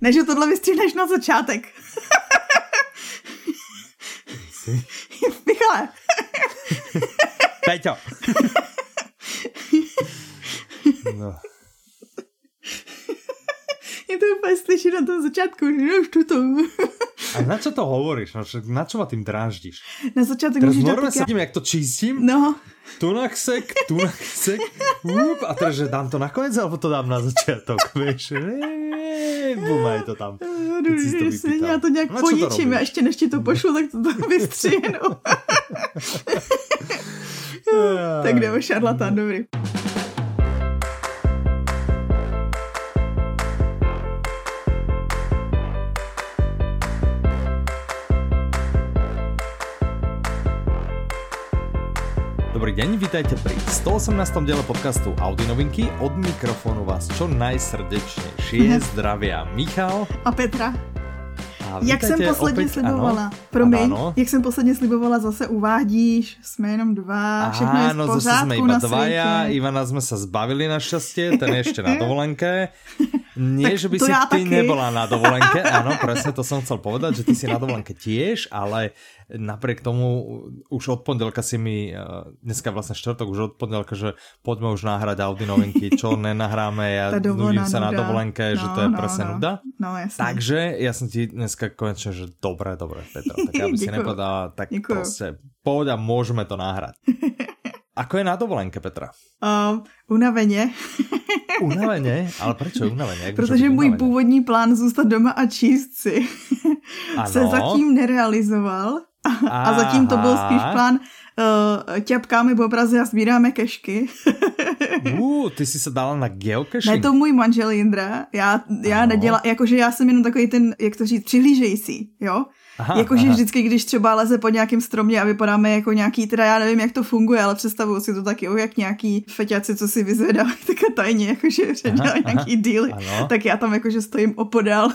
Ne, že tohle vystříhneš na začátek. Michale. Peťo. No. Je to úplně slyšet na tom začátku, že už tu to. A na čo to hovoríš? Na čo ma tým dráždíš? Na začátek Teraz můžeš dát sa tím, jak to čistím, No, tu na ksek, tu na ksek, úp, a teraz, že dám to nakoniec, alebo to dám na začiatok, vieš? Bumaj to tam. Jestli vypýtal. já to nějak to poničím, a ještě než ti to pošlu, tak to, to vystřihnu. tak jdeme šarlatán, dobrý. Dobrý deň, vítajte pri 118. diele podcastu Audi novinky. Od mikrofónu vás čo najsrdečnejšie zdravia Michal. A Petra, A jak jsem posledně opäť- slibovala, Áno, promiň, áno. jak jsem posledně slibovala, zase uvádíš, jsme jenom dva, všechno je v Áno, zase pořádku sme iba na dvaja, světě. Ivana sme sa zbavili našťastie, ten je ešte na dovolenke. Nie, Tak že by si ty taky. nebola na dovolenke, áno, presne to som chcel povedať, že ty si na dovolenke tiež, ale napriek tomu už od pondelka si mi, eh, dneska vlastne štvrtok, už od pondelka, že poďme už nahrať Audi novinky, čo nenahráme, ja nudím sa na dovolenke, že No, to je no, presne no. nuda. No. Takže ja som ti dneska konečne, že dobre, dobre, Petra, tak aby si nepovedala, tak Děkuju. proste poď a môžeme to nahrať. Ako je na dovolenke, Petra? Um, unaveně, Unaveně? Ale prečo unaveně? Jak protože můj unaveně? původní plán zůstat doma a číst si se Ano. zatím nerealizoval. A zatím to byl spíš plán uh, ťapkáme po Praze a sbíráme kešky. Uh, ty si se dala na Ne, geocaching? to můj manžel Jindra. Já, já Ano. nedělám, jakože já jsem jenom takový ten, jak to říct, přihlížející, jo? Aha, jakože aha. vždycky, když třeba leze pod nějakým stromě a vypadáme jako nějaký, teda já nevím, jak to funguje, ale představuju si to taky, jo, jak nějaký feťaci, co si vyzvedávají také tajně, jakože předělají aha. nějaký díly. Tak já tam jakože stojím opodál.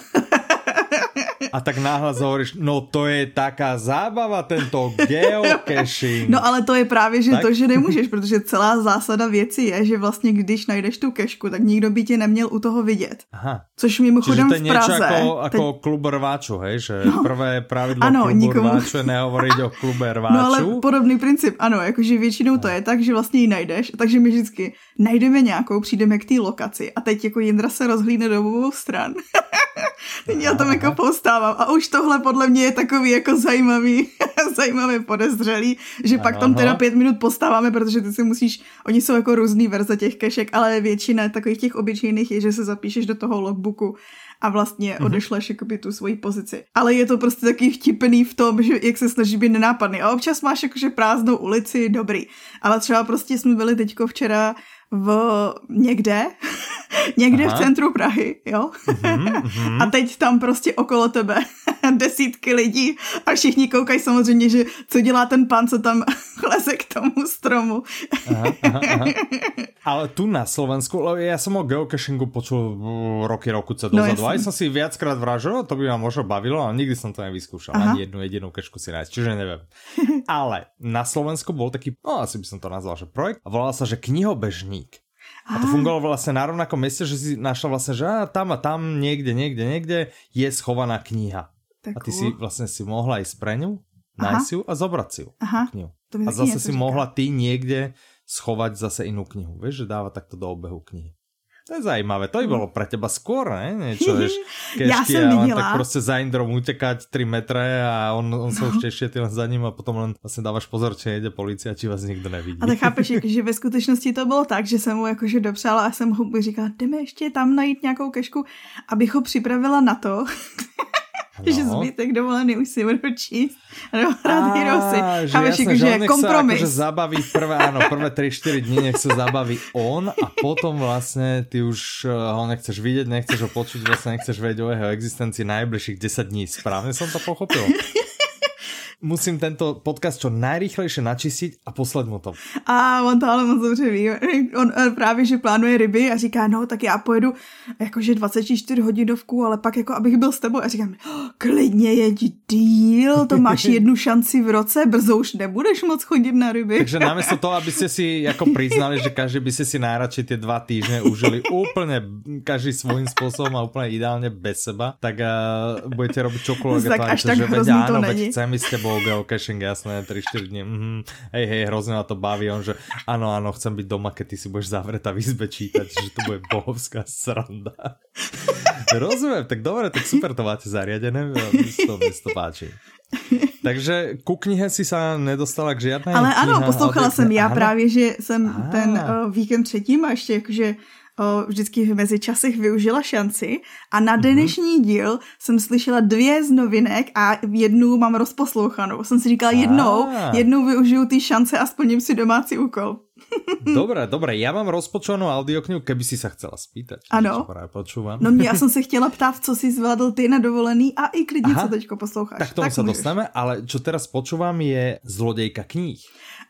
A tak náhlas hovoríš, no to je taká zábava, tento geocaching. No ale to je právě, že Tak? to, že nemůžeš, protože celá zásada věci je, že vlastně když najdeš tu kešku, tak nikdo by tě neměl u toho vidět. Aha. Což Čiže mimochodem to je v Praze. ako, teď- ako klub rváču, hej? Že no. prvé pravidlo Ano, klubu nikomu- rváču je nehovoriť o klube rváču. No ale podobný princip, ano, jakože většinou to je tak, že vlastně ji najdeš, takže my vždycky najdeme nějakou, přijdeme k té lokaci a teď jako Jindra se rozhlídne do obou stran. Teď já tam jako postávám a už tohle podle mě je takový jako zajímavý, zajímavý podezřelý, že pak tam teda pět minut postáváme, protože ty si musíš, oni jsou jako různý verze těch kešek, ale většina takových těch obyčejných je, že se zapíšeš do toho logbooku a vlastně odešleš jakoby tu svoji pozici. Ale je to prostě taky vtipný v tom, že jak se snaží být nenápadný. A občas máš jakože prázdnou ulici, dobrý. Ale třeba prostě jsme byli teďko včera v někde, někde Aha. v centru Prahy, jo? mhm. A teď tam prostě okolo tebe desítky lidí a všichni koukají samozřejmě, že co dělá ten pán, co tam leze k tomu stromu. Aha, aha, aha. Ale tu na Slovensku, ja som o geocachingu počul roky, roku co No, dozadu. jasne. Aj som si viackrát vražil, to by ma možno bavilo, ale nikdy som to nevyskúšal. Aha. Ani jednu jedinú kešku si nájsť, čiže neviem. Ale na Slovensku bol taký, no asi by som to nazval, že projekt. A volal sa, že knihobežník. A to fungovalo vlastne na rovnakom mieste, že si našla vlastne, že á, tam a tam niekde, niekde, niekde je schovaná kniha. Tak A ty cool. si vlastne si mohla ísť pre ňu, nájsť ju a zobrať si ju. Aha. Knihu. To A zase si říká. mohla ty niekde schovať zase inú knihu. Vieš, že dáva takto do obehu knihy. To je zajímavé. To by bolo pre teba skôr, ne? Niečo, vieš, Já jsem viděla. tak proste za Indrom utekať 3 metre a on, on sa už tešie ty za ním a potom len vlastne dávaš pozor, či nejde policia, či vás nikto nevidí. Ale chápeš, že ve skutečnosti to bylo tak, že jsem mu jakože dopřála a jsem mu říkala, jdeme ještě tam najít nějakou kešku, abych ho připravila na to, že No. zbytek dovolený už si budu číst a nebo hrát hero si. Á, Chápeš, jako, že že je kompromis. Akože zabaví prvé, áno, prvé 3-4 dní nech sa zabaví on a potom vlastne ty už eh, ho nechceš vidieť, nechceš ho počuť, vlastne nechceš vedieť o jeho existencii najbližších 10 dní. Správne som to pochopil? musím tento podcast čo najrychlejšie načistiť a poslať mu to. A on to ale moc dobře ví. On eh, právě, že plánuje ryby a říká, no tak já pojedu jakože 24 hodinovku, ale pak jako abych byl s tebou. A říkám, oh, klidně jeď díl, to máš jednu šanci v roce, brzo už nebudeš moc chodit na ryby. Takže namiesto toho, aby ste si jako priznali, že každý by ste si najradšej tie dva týždne užili úplne každý svojím spôsobom a úplne ideálne bez seba, tak uh, budete robiť čokoľvek. Tak až tak hrozný to není. Chcem ísť s tebou geocaching, jasné, 3-4 dní. Mm-hmm. Hej, hej, hrozne ma to baví. On, že áno, áno, chcem byť doma, keď ty si budeš zavretá v izbe čítať, že to bude bohovská sranda. Rozumiem, tak dobre, tak super to máte zariadené, mi to, mi to páči. Takže ku knihe si sa nedostala k žiadnej Ale ano, poslouchala jsem já ano? právě, že jsem ah. ten uh, víkend předtím a ještě jakože vždycky v mezičasech využila šanci a na mm-hmm. dnešní díl jsem slyšela dvě z novinek a jednu mám rozposlouchanou. Jsem si říkala jednou, jednou využiju ty šance a splním si domácí úkol. Dobre, dobre, ja mám rozpočovanou audioknihu, keby si sa chcela spýtať. Ano. počúvam. No já jsem se chtěla ptát, co si zvládl ty na dovolený a i klidně, Aha, co teďko posloucháš. Tak tomu tak můžeš. dostaneme, ale čo teraz počúvam je Zlodejka kníh.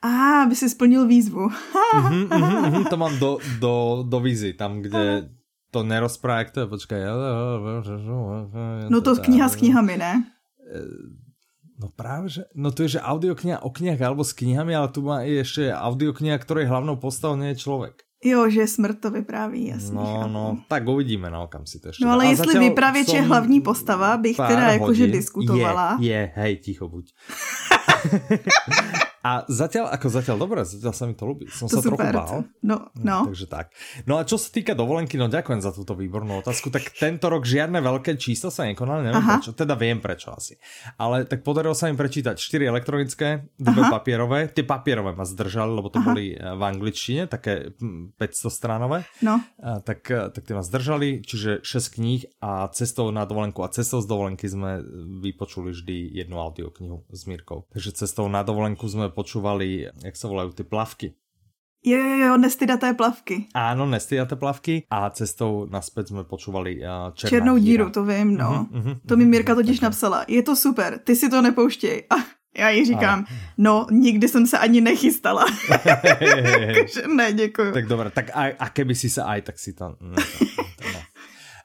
A, ah, by si splnil výzvu. mm-hmm, mm-hmm, to mám do, do, do vízy, tam, kde to nerozpráva, jak to je, počkaj. No to kniha s knihami, ne? E, No práve, že, no to je, že audiokniha o knihách alebo s knihami, ale tu má ešte audiokniha, ktorej hlavnou postavou nie je človek. Jo, že smrt to vypráví, jasně. No, no, tak uvidíme, no, kam si to ještě No ale jestli vypravěč je hlavní postava, bych teda jakože diskutovala. Je, je, hej, ticho buď. A zatiaľ, ako zatiaľ, dobre, zatiaľ sa mi to ľúbi. Som to sa super. trochu bál. No, no. no. Takže tak. No a čo sa týka dovolenky, no ďakujem za túto výbornú otázku. Tak tento rok žiadne veľké číslo sa nekonali, neviem Aha. prečo. Teda viem prečo asi. Ale tak podarilo sa mi prečítať 4 elektronické, dve Aha. papierové. Tie papierové ma zdržali, lebo to Aha. boli eh, v angličtine, také 500 hm, stranové. No. A, tak, eh, tak tie ma zdržali, čiže 6 kníh a cestou na dovolenku a cestou z dovolenky sme vypočuli vždy jednu audioknihu s Mírkou. Takže cestou na dovolenku sme počúvali, jak sa volajú, ty plavky. Jo, jo, jo, nestydaté plavky. Áno, nestydaté plavky a cestou naspäť jsme počúvali uh, Černá Černou díru, to vím, no. Uh-huh, uh-huh, to mi Mirka totiž uh-huh. napsala. Je to super, ty si to nepouštěj. A já jí říkám, ale... no, nikdy jsem se ani nechystala. Takže ne, děkuju. Tak dobré, tak a, a keby si se aj, tak si to...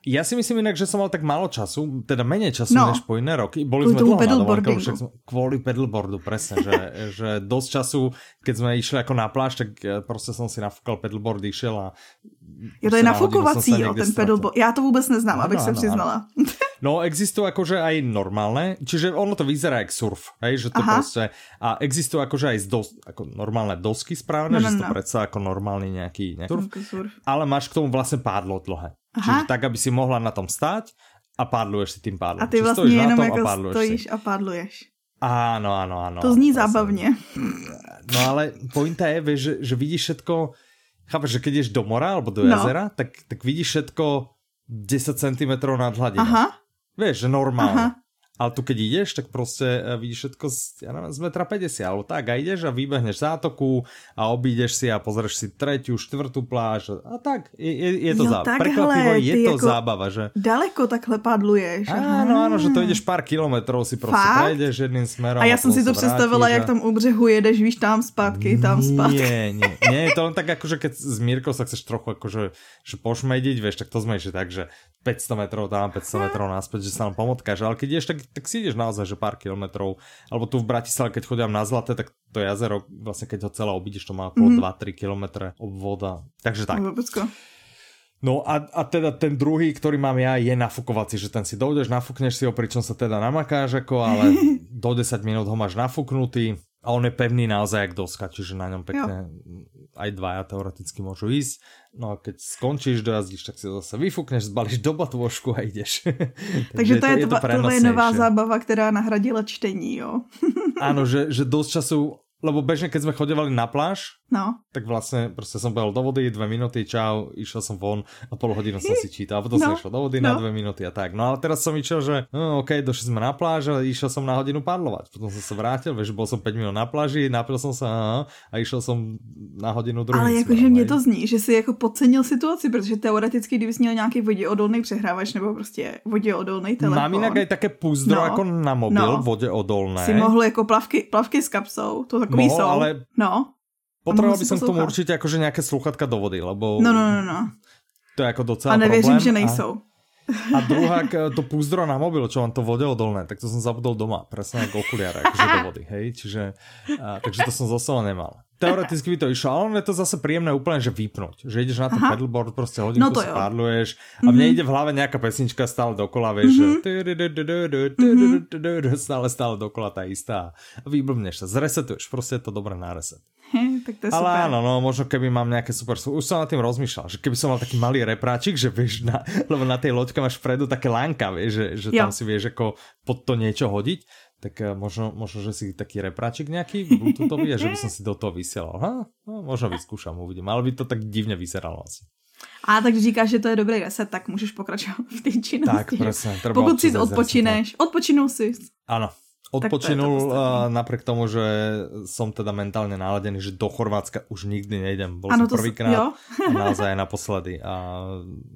Ja si myslím inak, že som mal tak málo času, teda menej času no. než po iné roky. Boli sme dlho na dovolenke, však kvôli pedalboardu, presne, že, že dosť času, keď sme išli ako na pláž, tak prostě som si nafúkal pedalboard, išiel a Jo, to je nafukovací, jo, ten pedalboard. Já to vůbec neznám, ano, abych se přiznala. No, existujú akože aj normálne, čiže ono to vyzerá jak surf, hej, že to Aha. proste, a existujú akože aj dos, ako normálne dosky správne, no, no, že no. to predsa ako normálny nejaký, nejaký surf, surf, ale máš k tomu vlastne pádlo dlhé. Aha. Čiže tak, aby si mohla na tom stát a pádluješ si tým pádlom. A ty vlastně jenom jako a stojíš si. a pádluješ. Áno, áno, áno. To zní zábavně. No ale pointa je, vieš, že, že vidíš všetko, chápeš, že keď ješ do mora alebo do no. jazera, tak, tak vidíš všetko 10 cm nad hladinou. Aha. Vieš, že normálne. Aha. Ale tu keď ideš, tak prostě vidíš všetko z, ja neviem, z metra 50, alebo tak a ideš a vybehneš zátoku a obídeš si a pozrieš si tretiu, štvrtú pláž a tak, je, je, je to zábava. Prekvapivo je to jako zábava, že... Daleko takhle padluješ. Áno, áno, že to ideš pár kilometrov, si prostě Fakt? prejdeš jedným smerom. A já jsem si to představila, jak tam u břehu jedeš, víš, tam zpátky, tam zpátky. Nie, nie, nie, je to len tak že keď s Mírkou sa chceš trochu akože že pošmediť, vieš, tak to sme išli tak, že 500 metrov tam, 500 metrov naspäť, že sa nám pomotkáš, ale keď ideš, tak, tak si ideš naozaj, že pár kilometrov, alebo tu v Bratislave, keď chodím na Zlaté, tak to jazero, vlastne keď ho celé obídeš, to má okolo mm -hmm. 2-3 kilometre obvoda, takže tak. No a, a teda ten druhý, ktorý mám ja, je nafukovací, že ten si dojdeš, nafukneš si ho, pričom sa teda namakáš, ako, ale do 10 minút ho máš nafuknutý a on je pevný naozaj jak doska, čiže na ňom pekne jo. Aj dvaja teoreticky môžu ísť. No a keď skončíš, dojazdíš, tak si zase vyfukneš, zbalíš do batôžku a ideš. Takže to je, to, je to, to je nová zábava, která nahradila čtení, jo? Áno, že, že dosť času lebo bežne, keď sme chodevali na pláž, No. Tak vlastne proste som behol do vody, dve minúty, čau, išiel som von a pol hodinu som si čítal. A potom no. som išiel do vody no. na dve minúty a tak. No ale teraz som išiel, že no, OK, došli sme na pláž a išiel som na hodinu padlovať. Potom som sa vrátil, vieš, bol som 5 minút na pláži, napil som sa a išiel som na hodinu druhým Ale jakože mě to zní, že si jako podcenil situaci, protože teoreticky, kdybys měl nějaký voděodolný přehrávač nebo prostě voděodolný telefon. Mám jinak aj také púzdro no. jako na mobil, no. voděodolné. Si mohl jako plavky, plavky s kapsou, to takový mohl, jsou. Ale no. Potreboval by som k tomu určite akože nejaké sluchatka do vody, lebo... No, no, no, no. To je ako docela A nevěřím, problém. že nejsou. A, a druhá, to púzdro na mobil, čo mám to odolné, tak to som zabudol doma, presne ako okuliare, akože do vody, hej, čiže, a, takže to som zase nemal. Teoreticky by to išlo, ale je to zase príjemné úplne, že vypnúť, že ideš na ten Aha. pedalboard, proste hodinku no spadluješ a mne mm-hmm. ide v hlave nejaká pesnička stále dokola, vieš, mm-hmm. že stále, stále dokola tá istá a vyblbneš sa, zresetuješ, proste je to dobré na reset tak to je Ale super. áno, no, možno keby mám nejaké super... Už som nad tým rozmýšľal, že keby som mal taký malý repráčik, že vieš, na, lebo na tej loďke máš vpredu také lánka, vieš, že, že tam si vieš ako pod to niečo hodiť, tak uh, možno, možno, že si taký repráčik nejaký bluetoothový a že by som si do toho vysielal. Ha? No, možno vyskúšam, uvidím, ale by to tak divne vyzeralo asi. A tak říkáš, že to je dobrý reset, tak můžeš pokračovat v té činnosti. Tak, presne. Pokud si odpočineš, odpočinul si. Áno, odpočinul to to napriek tomu, že som teda mentálne naladený, že do Chorvátska už nikdy nejdem. Bol ano, som prvýkrát a naozaj naposledy. A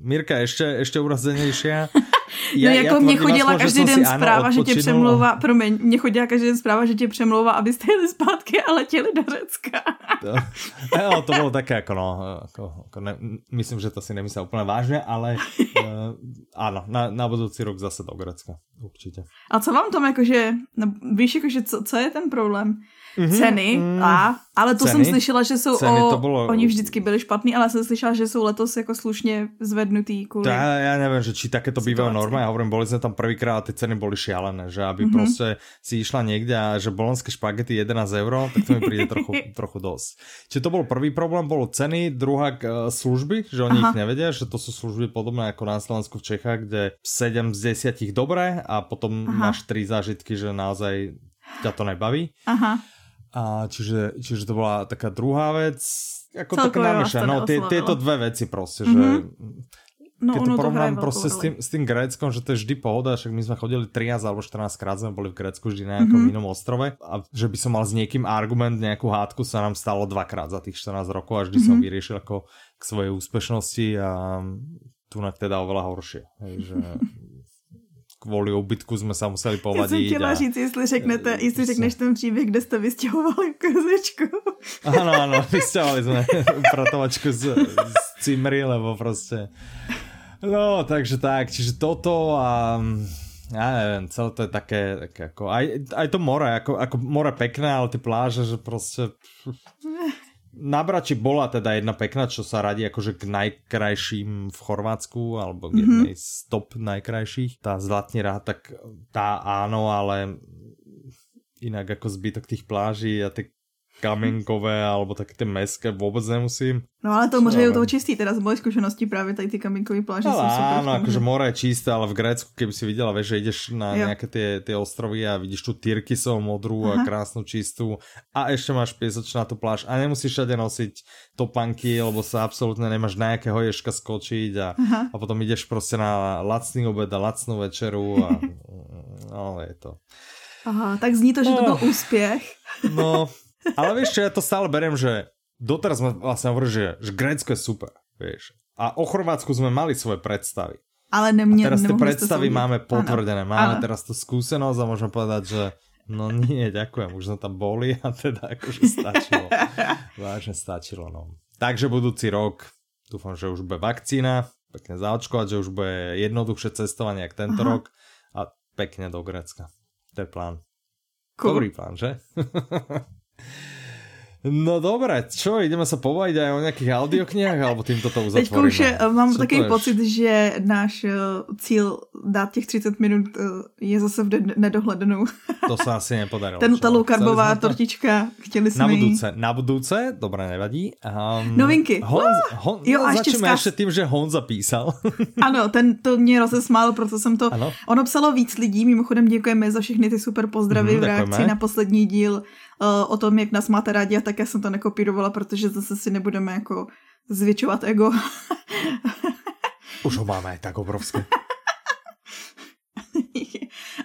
Mirka ešte, ešte urazenejšia. Ja, no jako ja mě chodila každý den zpráva, že tě přemlouvá, promiň, mě chodila každý den zpráva, že tě přemlouvá, abyste jeli zpátky a letěli do Řecka. To, no, to bylo také jako no, jako, jako ne, myslím, že to si nemyslel úplně vážně, ale uh, ano, na, na budoucí rok zase do Grecka, určitě. A co vám tam jakože, no, víš jakože co, co je ten problém? Mm-hmm, ceny mm, a, ale to ceny, jsem slyšela, že jsou ceny, o, to bylo... oni vždycky byli špatný, ale jsem slyšela, že jsou letos jako slušně zvednutý kvůli. Já, já nevím, že či také to bývajú normy, já hovorím, boli jsme tam prvýkrát a ty ceny boli šialené, že aby mm-hmm. prostě si išla někde a že bolonské špagety 11 euro, tak to mi přijde trochu, trochu dosť. Čiže to byl prvý problém, bolo ceny, druhá uh, služby, že oni Aha. ich nevedia, že to jsou služby podobné jako na Slovensku v Čechách, kde 7 z 10 dobré a potom Aha. máš 3 zážitky, že naozaj ťa to nebaví. Aha. A čiže, čiže to bola taká druhá vec, ako také namiešané. No, tie, tieto dve veci proste, mm-hmm. že no, keď to porovnám proste s tým, s tým Gréckom, že to je vždy pohoda, však my sme chodili 13 alebo 14 krát, sme boli v Grécku vždy na nejakom mm-hmm. inom ostrove a že by som mal s niekým argument, nejakú hádku sa nám stalo dvakrát za tých 14 rokov a vždy mm-hmm. som vyriešil ako k svojej úspešnosti a tu teda oveľa horšie. Hej, že kvůli ubytku jsme se museli povadit. Já jsem chtěla a... říct, jestli, řeknete, jestli řekneš ten příběh, kde jste vystěhovali kozečku. ano, ano, vystěhovali jsme upratovačku z, z Cimry, lebo prostě. No, takže tak, čiže toto a ja neviem, celé to je také, také ako, aj, aj to more, ako, ako more pekné, ale ty pláže, že prostě na Brači bola teda jedna pekná, čo sa radí akože k najkrajším v Chorvátsku, alebo k jednej mm -hmm. z top najkrajších. Tá Zlatnira, tak tá áno, ale inak ako zbytok tých pláží a ty kamienkové alebo také ty meské vůbec nemusím. No ale to moře je toho čistý, teda z mojej zkušenosti právě tady ty kamienkové pláže no, jsou super. Áno, akože more je čisté, ale v Grécku, keby si viděla, vieš, že ideš na jo. nejaké tie, tie ostrovy a vidíš tu Tyrkisov modrú Aha. a krásnu čistú a ešte máš piesočnatú pláž a nemusíš všade nosiť topanky, lebo sa absolútne nemáš na jakého ješka skočiť a, a potom ideš prostě na lacný obed a lacnú večeru a no je to. Aha, tak zní to, že to byl úspěch. No, ale vieš čo, ja to stále beriem, že doteraz sme vlastne hovorili, že, že Grécko je super, vieš. A o Chorvátsku sme mali svoje predstavy. Ale nemě, a teraz tie predstavy máme potvrdené, ano. máme ano. teraz tú skúsenosť a môžeme povedať, že no nie, ďakujem, už sme tam boli a teda akože stačilo. Vážne stačilo, no. Takže budúci rok, dúfam, že už bude vakcína, pekne zaočkovať, že už bude jednoduchšie cestovanie, jak tento Aha. rok a pekne do Grécka. To je plán. Cool. Dobrý plán, že? No dobré, čo, ideme sa pobaviť aj o nejakých audioknihách, alebo týmto to uzatvoríme? Teď už mám Co takový pocit, že náš uh, cíl dát těch 30 minut uh, je zase v nedohlednou. To se asi nepodarilo. Ten, ta low-carbová tortička, chtěli jsme Na budúce, na budúce, dobré, nevadí. Um, Novinky. Hon, hon, jo, no, začneme ještě tím, že Honza písal. ano, ten to mě rozesmál, proto jsem to... Ano? Ono psalo víc lidí, mimochodem děkujeme za všechny ty super pozdravy mm, v reakci na poslední díl o tom, jak nás máte rádi a tak já jsem to nekopírovala, protože zase si nebudeme jako zvětšovat ego. Už ho máme tak obrovské.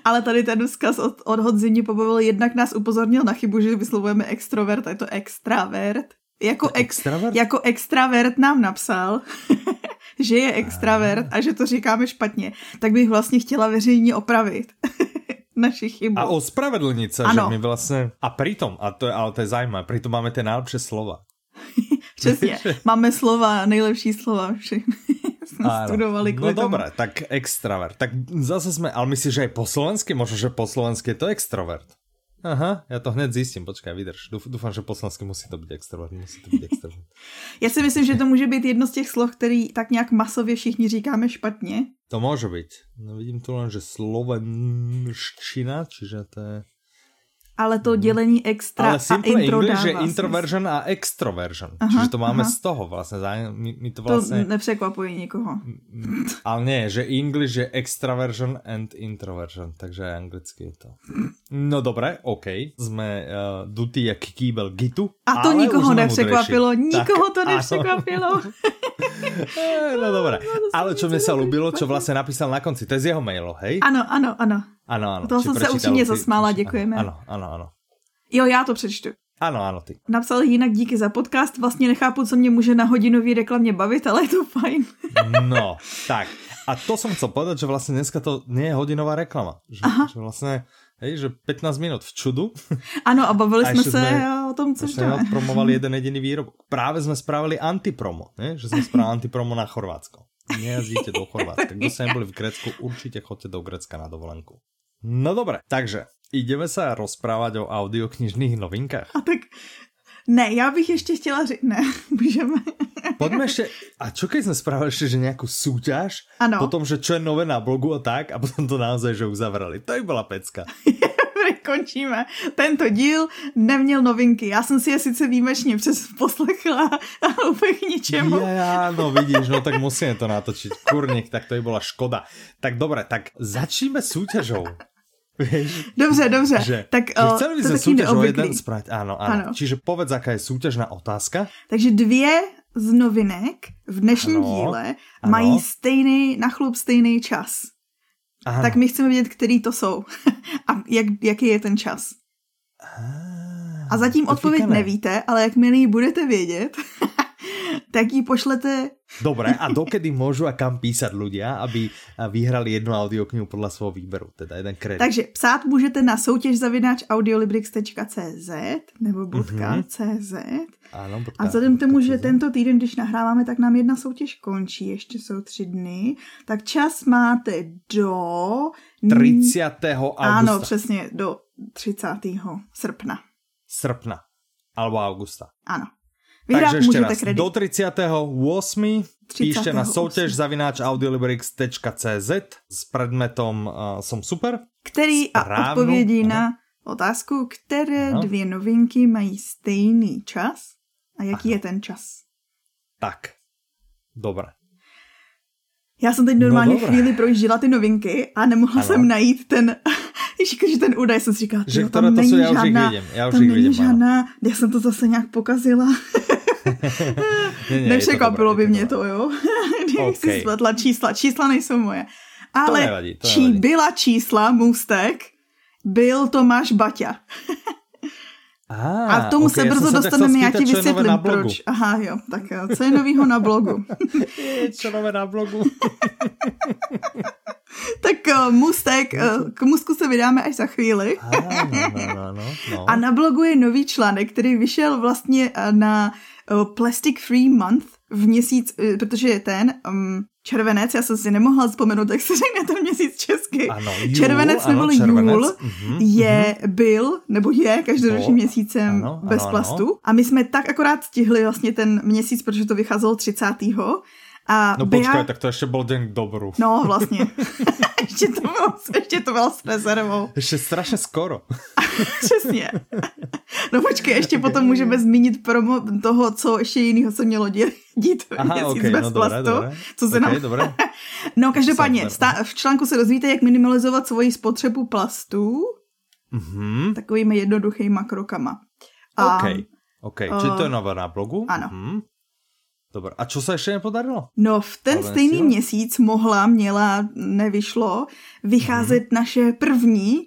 Ale tady ten vzkaz od, od Hodzini pobavil, jednak nás upozornil na chybu, že vyslovujeme extrovert a je to extravert. Jako, ex, jako extravert nám napsal, že je extravert a že to říkáme špatně, tak bych vlastně chtěla veřejně opravit naši chybu. A ospravedlnit se, že my vlastně... A pritom, a to je, ale to je zajímavé, pritom máme ty nejlepší slova. Přesně, máme slova, nejlepší slova, všechny jsme ano. studovali No dobré, tak extravert. Tak zase jsme, ale myslíš, že aj po slovensky? Možno, že po slovensky je to extrovert. Aha, já to hned zjistím, počkej, vydrž. Doufám, že poslansky musí to být extrovert, musí to být extrovert. Já si myslím, že to může být jedno z těch slov, který tak nějak masově všichni říkáme špatně. To může být. No vidím tu len, že slovenština, čiže to je ale to dělení extra ale a intro English, že introversion a extroversion. Aha, Čiže to máme aha. z toho vlastně. My, my to, vlastně... to nepřekvapuje nikoho. Ale ne, že English je extraversion and introversion, takže anglicky je to. No dobré, OK. Jsme uh, dutý jak kýbel gitu. A to nikoho nepřekvapilo, nikoho tak, to nepřekvapilo. no dobré. Ale čo mi sa ľúbilo, čo vlastně napísal na konci, to je z jeho mailu, hej? Ano, ano, ano. Ano, ano. To jsem se upřímně zasmála, děkujeme. Ano, ano, ano. Jo, já to přečtu. Ano, ano, ty. Napsal jinak díky za podcast, vlastně nechápu, co mě může na hodinový reklamě bavit, ale je to fajn. no, tak. A to jsem chcel povedať, že vlastně dneska to nie je hodinová reklama. Že, Aha. že vlastně Hej, že 15 minut v čudu. Ano, a bavili a jsme se jsme, o tom, co jsme promovali jeden jediný výrobok. Právě jsme spravili antipromo, ne? že jsme spravili antipromo na Chorvátsko. Nejazdíte do Chorvátska. Kdo sa neboli v Grécku, určitě chodte do Grécka na dovolenku. No dobré, takže ideme sa rozprávať o audioknižných novinkách. A tak ne, já bych ještě chtěla říct, ne, můžeme. Pojďme ještě, a čo keď jsme spravili ještě, že nějakou súťaž, ano. potom, že čo je nové na blogu a tak, a potom to naozaj, že uzavrali. To by byla pecka. končíme. Tento díl neměl novinky. Já jsem si je sice výjimečně přes poslechla, ale úplně k ničemu. Ja, no vidíš, no tak musíme to natočiť. Kurník, tak to by byla škoda. Tak dobré, tak začneme súťažou. Vieš? Dobře, dobře. Že, tak, že chceli by sme súťaž o jeden sprať. Áno, áno, áno. Čiže povedz, aká je súťažná otázka. Takže dvě z novinek v dnešním ano, díle ano. mají stejný, na chlup stejný čas. Ano. Tak my chceme vědět, který to jsou a jak, jaký je ten čas. A zatím odpověď nevíte, ale jakmile ji budete vědět, tak ji pošlete... Dobré, a dokedy můžu a kam písat ľudia, aby vyhrali jednu audioknihu podle svého výberu, teda jeden kredit. Takže psát můžete na soutěž zavináč audiolibrix.cz nebo .cz ano, a vzhledem k tomu, že tento týden, když nahráváme, tak nám jedna soutěž končí, ještě jsou tři dny, tak čas máte do... 30. augusta. Ano, přesně, do 30. srpna. Srpna. Alebo augusta. Ano. Vyhrát Takže ešte raz, kredit. do 38. 30. píšte na soutěž zavináč audiolibrix.cz s predmetom uh, Som super. Který Správnu, a odpovědí ano. na otázku, které ano. dvě novinky mají stejný čas a jaký ano. je ten čas. Tak, dobré. Já jsem teď normálně no, chvíli projížděla ty novinky a nemohla ano. jsem najít ten, že ten údaj jsem si říkala, že tam to není jsou, žádná, já už tam není vidím, žádná, já jsem to zase nějak pokazila. ne, ne, Nepřekvapilo by mě to, jo. okay. si spletla čísla, čísla nejsou moje. Ale to nevadí, to čí nevadí. byla čísla, můstek, byl Tomáš Baťa. Ah, a k tomu okay, se brzo dostaneme, já ti vysvětlím proč. Aha, jo, tak jo. Co je novýho na blogu? co nové na blogu? tak uh, Mustek, uh, k Musku se vydáme až za chvíli. ah, no, no, no, no, no. A na blogu je nový článek, který vyšel vlastně na Plastic Free Month v měsíc, uh, protože je ten um, červenec, já jsem si nemohla vzpomenout, jak se řekne ten měsíc česky. Ano, jůl, červenec ano, nebo červenec. jůl uh-huh, je, uh-huh. byl, nebo je každoročním měsícem ano, bez ano, plastu. Ano. A my jsme tak akorát stihli vlastně ten měsíc, protože to vycházelo 30. A no Bea... počkej, tak to ještě byl den k dobru. No, vlastně. ještě, to bylo, ještě to bylo s rezervou. Ještě strašně skoro. Přesně. No počkej, ještě potom můžeme zmínit promo toho, co ještě jiného se mělo dít, dít Aha, okay, bez no, plastu. Dobré, dobré. Co se okay, nám... dobré. no každopádně, v článku se dozvíte, jak minimalizovat svoji spotřebu plastů. Mm-hmm. Takovými jednoduchýma krokama. A, OK, OK, uh, čiže to je nové na blogu? Ano. Mhm. Dobre, a čo se ještě nepodarilo? No v ten Ale stejný nesíla? měsíc mohla, měla, nevyšlo, vycházet Mhm. naše první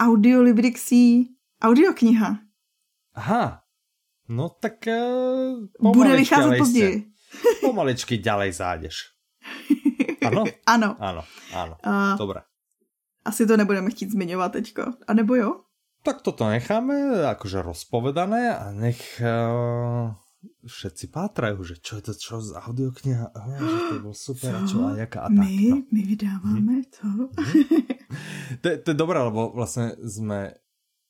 audiolibrixí audiokniha. Aha, no tak uh, Bude vycházet později. Pomaličky ďalej zájdeš. Ano? ano. Áno, áno. A Dobre. asi to nebudeme chtít zmiňovat teďko. A nebo jo? Tak toto necháme akože rozpovedané a nech uh, všetci pátrajú, že čo je to, čo z audiokniha, oh, že to bol super, a čo a jaká a tak. My, No. my vydáváme to. To, je- to je dobré, lebo vlastne sme,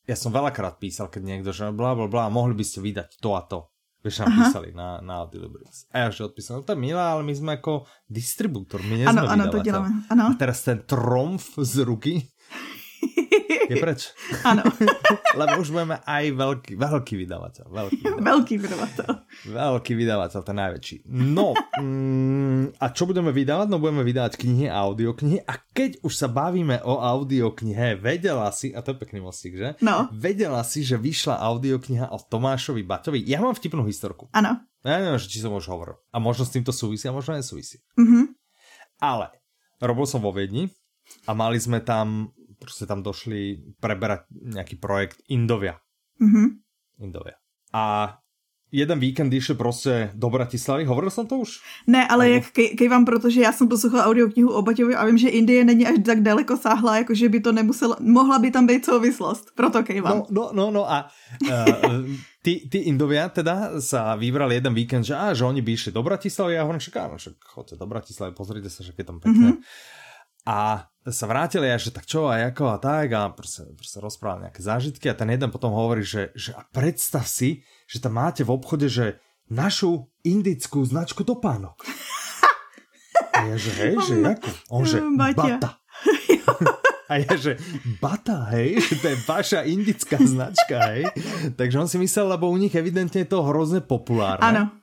ja som veľakrát písal, keď niekto, že bla bla bla, mohli by ste vydať to a to. Vieš, nám Aha. písali na, na Audiolibrix. A ja že odpísal, no to je milé, ale my sme ako distribútor, my nie Ano, ano, to děláme. A Ano. teraz ten tromf z ruky je preč. ano. Lebo už budeme aj veľký, veľký vydavateľ. Veľký, vydavateľ. Velký vydavatel. veľký vydavateľ, ten najväčší. No, mm, a čo budeme vydávať? No budeme vydávať knihy a audioknihy. A keď už sa bavíme o audioknihe, vedela si, a to je pekný mostík, že? No. Vedela si, že vyšla audiokniha o Tomášovi Baťovi. Ja mám vtipnú historku. Ano. Ja neviem, že či som už hovoril. A možno s týmto súvisí, a možno nesúvisí. Mhm. Ale robil som vo Viedni a mali sme tam, proste tam došli preberať nejaký projekt Indovia. Mhm. Indovia. A jeden víkend išli prostě do Bratislavy, hovoril jsem to už? Ne, ale jak kej, kejvám, protože já jsem poslouchala audioknihu o Baťovi a vím, že Indie není až tak daleko sáhla, jakože by to nemuselo, mohla by tam být souvislost, proto kejvám. No, no, no, no a uh, ty, ty Indovia teda sa vybrali jeden víkend, že, á, že oni by išli do Bratislavy a ja hovorím, však áno, však chodte do Bratislavy, pozrite sa, že je tam pekné. Mhm. A sa vrátili a že tak čo a ako a tak a proste, proste rozprávali nejaké zážitky a ten jeden potom hovorí, že, že a predstav si, že tam máte v obchode, že našu indickú značku topánok. A ja, že hej, že ako? On, že bata. A ja, že bata, hej, že to je vaša indická značka, hej. Takže on si myslel, lebo u nich evidentne je to hrozne populárne. Ano.